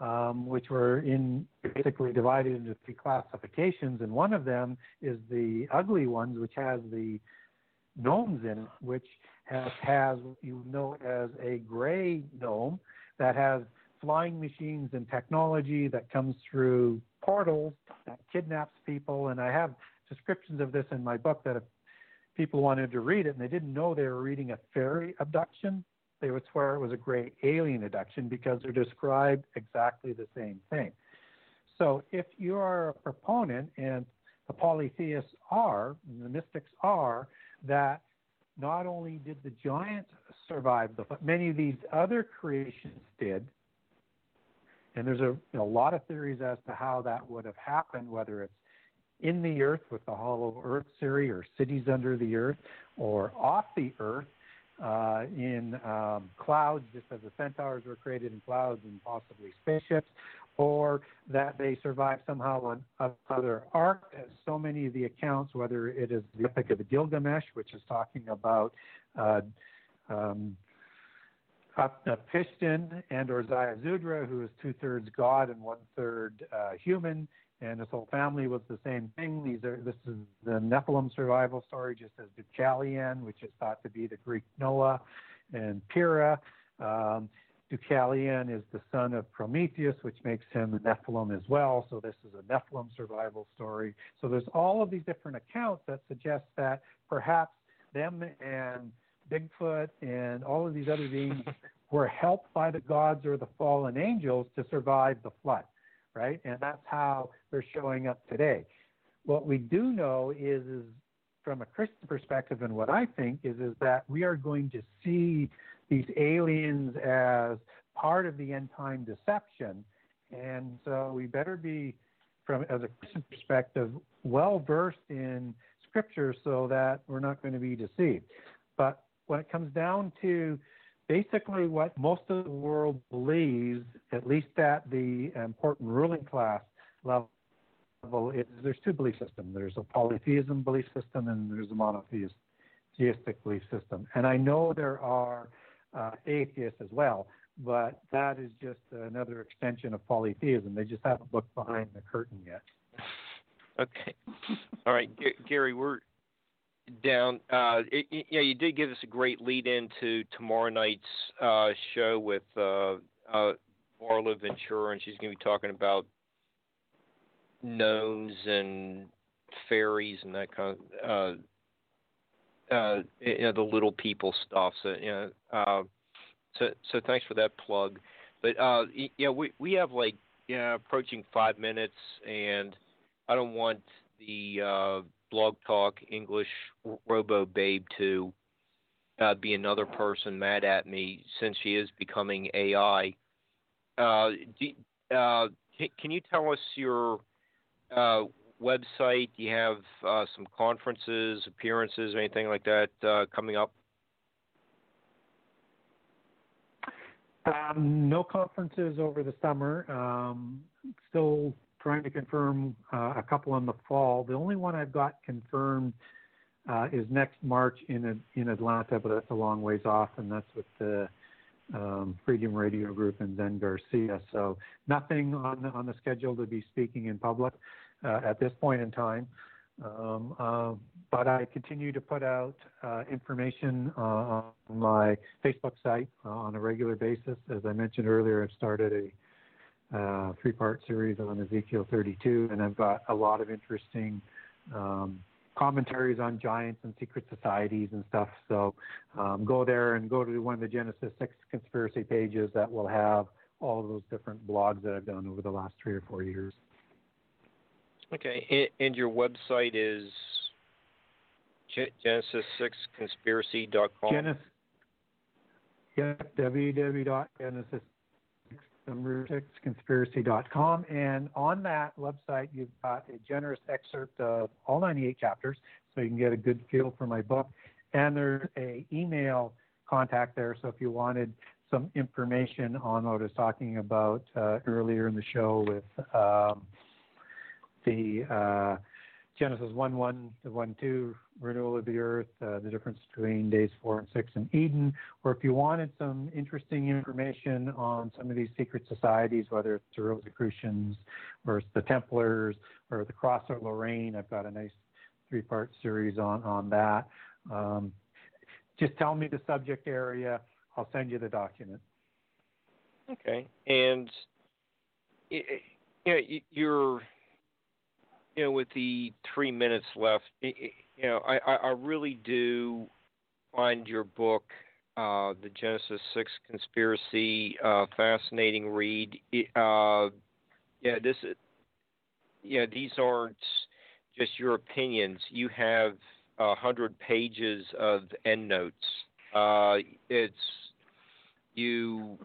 um, which were in basically divided into three classifications. And one of them is the ugly ones, which has the gnomes in it, which has, has you know as a gray gnome that has flying machines and technology that comes through portals that kidnaps people. And I have descriptions of this in my book that people wanted to read it and they didn't know they were reading a fairy abduction, they would swear it was a great alien abduction because they're described exactly the same thing. So if you are a proponent, and the polytheists are, the mystics are, that not only did the giants survive the flood, many of these other creations did. And there's a, a lot of theories as to how that would have happened, whether it's in the earth with the hollow earth theory or cities under the earth or off the earth uh, in um, clouds, just as the centaurs were created in clouds and possibly spaceships, or that they survived somehow on other ark. As so many of the accounts, whether it is the Epic of Gilgamesh, which is talking about uh, um, and or Ziusudra, who is two thirds god and one third uh, human, and his whole family was the same thing. These are this is the Nephilim survival story, just as Deucalion, which is thought to be the Greek Noah, and Pyrrha. Um, Deucalion is the son of Prometheus, which makes him a Nephilim as well. So this is a Nephilim survival story. So there's all of these different accounts that suggest that perhaps them and Bigfoot and all of these other beings were helped by the gods or the fallen angels to survive the flood, right? And that's how they're showing up today. What we do know is, is from a Christian perspective, and what I think is, is that we are going to see these aliens as part of the end time deception. And so we better be, from as a Christian perspective, well versed in Scripture so that we're not going to be deceived. But when it comes down to basically what most of the world believes, at least at the important ruling class level, is there's two belief systems. There's a polytheism belief system and there's a monotheistic belief system. And I know there are uh, atheists as well. But that is just another extension of polytheism. They just haven't looked behind the curtain yet. Okay. All right, G- Gary, we're down. Uh, it, yeah, you did give us a great lead into tomorrow night's uh, show with uh, uh, Marla Ventura, and she's going to be talking about gnomes and fairies and that kind of uh, uh, you know, the little people stuff. So you know, uh, so so thanks for that plug. But uh, yeah, we we have like yeah approaching five minutes, and I don't want the uh, blog talk English Robo Babe to uh, be another person mad at me since she is becoming AI. Uh, do, uh, can, you tell us your uh, website? Do you have uh, some conferences, appearances, anything like that uh, coming up? Um, no conferences over the summer. Um, still trying to confirm uh, a couple in the fall. The only one I've got confirmed uh, is next March in in Atlanta, but that's a long ways off, and that's with the um, Freedom Radio Group and Zen Garcia. So nothing on the, on the schedule to be speaking in public uh, at this point in time. Um, uh, but I continue to put out uh, information uh, on my Facebook site uh, on a regular basis. As I mentioned earlier, I've started a uh, three-part series on Ezekiel 32, and I've got a lot of interesting um, commentaries on giants and secret societies and stuff. So um, go there and go to one of the Genesis 6 conspiracy pages that will have all those different blogs that I've done over the last three or four years. Okay, and your website is Genesis6conspiracy.com? Genesis, yeah, www.genesis number six conspiracy.com. And on that website, you've got a generous excerpt of all 98 chapters, so you can get a good feel for my book. And there's a email contact there, so if you wanted some information on what I was talking about uh, earlier in the show with um, the uh, Genesis 1 1 to 1 2, renewal of the earth, uh, the difference between days 4 and 6 in Eden, or if you wanted some interesting information on some of these secret societies, whether it's the Rosicrucians or it's the Templars or the Cross of Lorraine, I've got a nice three part series on, on that. Um, just tell me the subject area, I'll send you the document. Okay. And you know, you're you know, with the three minutes left, you know, I, I really do find your book, uh, the Genesis Six Conspiracy, uh, fascinating read. Uh, yeah, this, yeah, these aren't just your opinions. You have a hundred pages of endnotes. Uh, it's you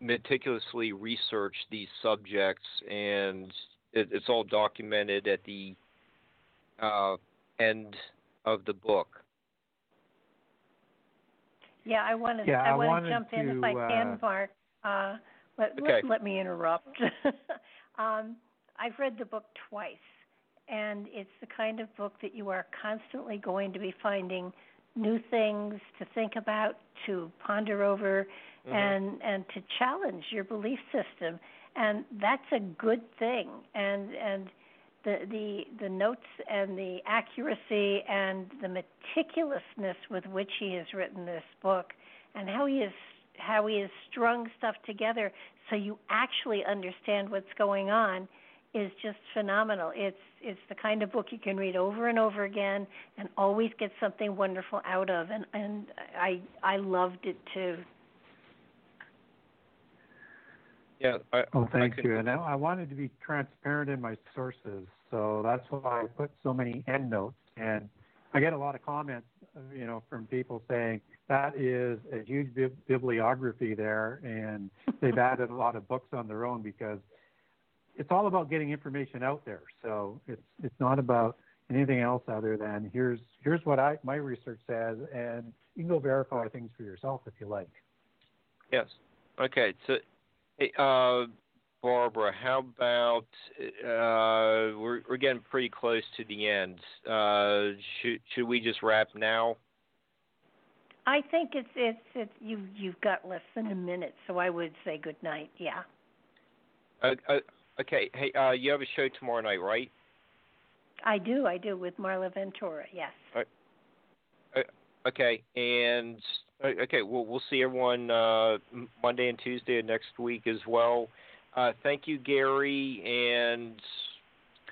meticulously research these subjects and it, it's all documented at the uh, end of the book. Yeah, I want to. Yeah, I, I want to jump in if I can, uh, Mark. Uh, let, Okay. let let me interrupt. um, I've read the book twice, and it's the kind of book that you are constantly going to be finding new things to think about, to ponder over, Mhm. and and to challenge your belief system and that's a good thing and and the the the notes and the accuracy and the meticulousness with which he has written this book and how he has how he has strung stuff together so you actually understand what's going on is just phenomenal. It's it's the kind of book you can read over and over again and always get something wonderful out of and and I I loved it too. Yeah. I, Oh, I thank could- you. And I, I wanted to be transparent in my sources, so that's why I put so many endnotes. And I get a lot of comments, you know, from people saying that is a huge bib- bibliography there, and they've added a lot of books on their own because it's all about getting information out there. So it's it's not about anything else other than here's here's what I my research says, and you can go verify things for yourself if you like. Yes. Okay. So, hey, uh, Barbara, how about uh, we're we're getting pretty close to the end. Uh, should should we just wrap now? I think it's it's it's you you've got less than a minute, so I would say good night. Yeah. Uh, uh, okay. Hey, uh, you have a show tomorrow night, right? I do, I do with Marla Ventura. Yes. Okay. And uh, okay, we'll we'll see everyone uh, Monday and Tuesday of next week as well. Uh, thank you, Gary, and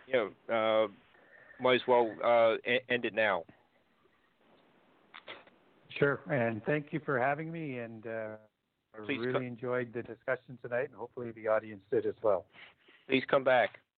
you know, uh, might as well uh, end it now. Sure, and thank you for having me. And uh, I Please really enjoyed the discussion tonight, and hopefully the audience did as well. Please come back.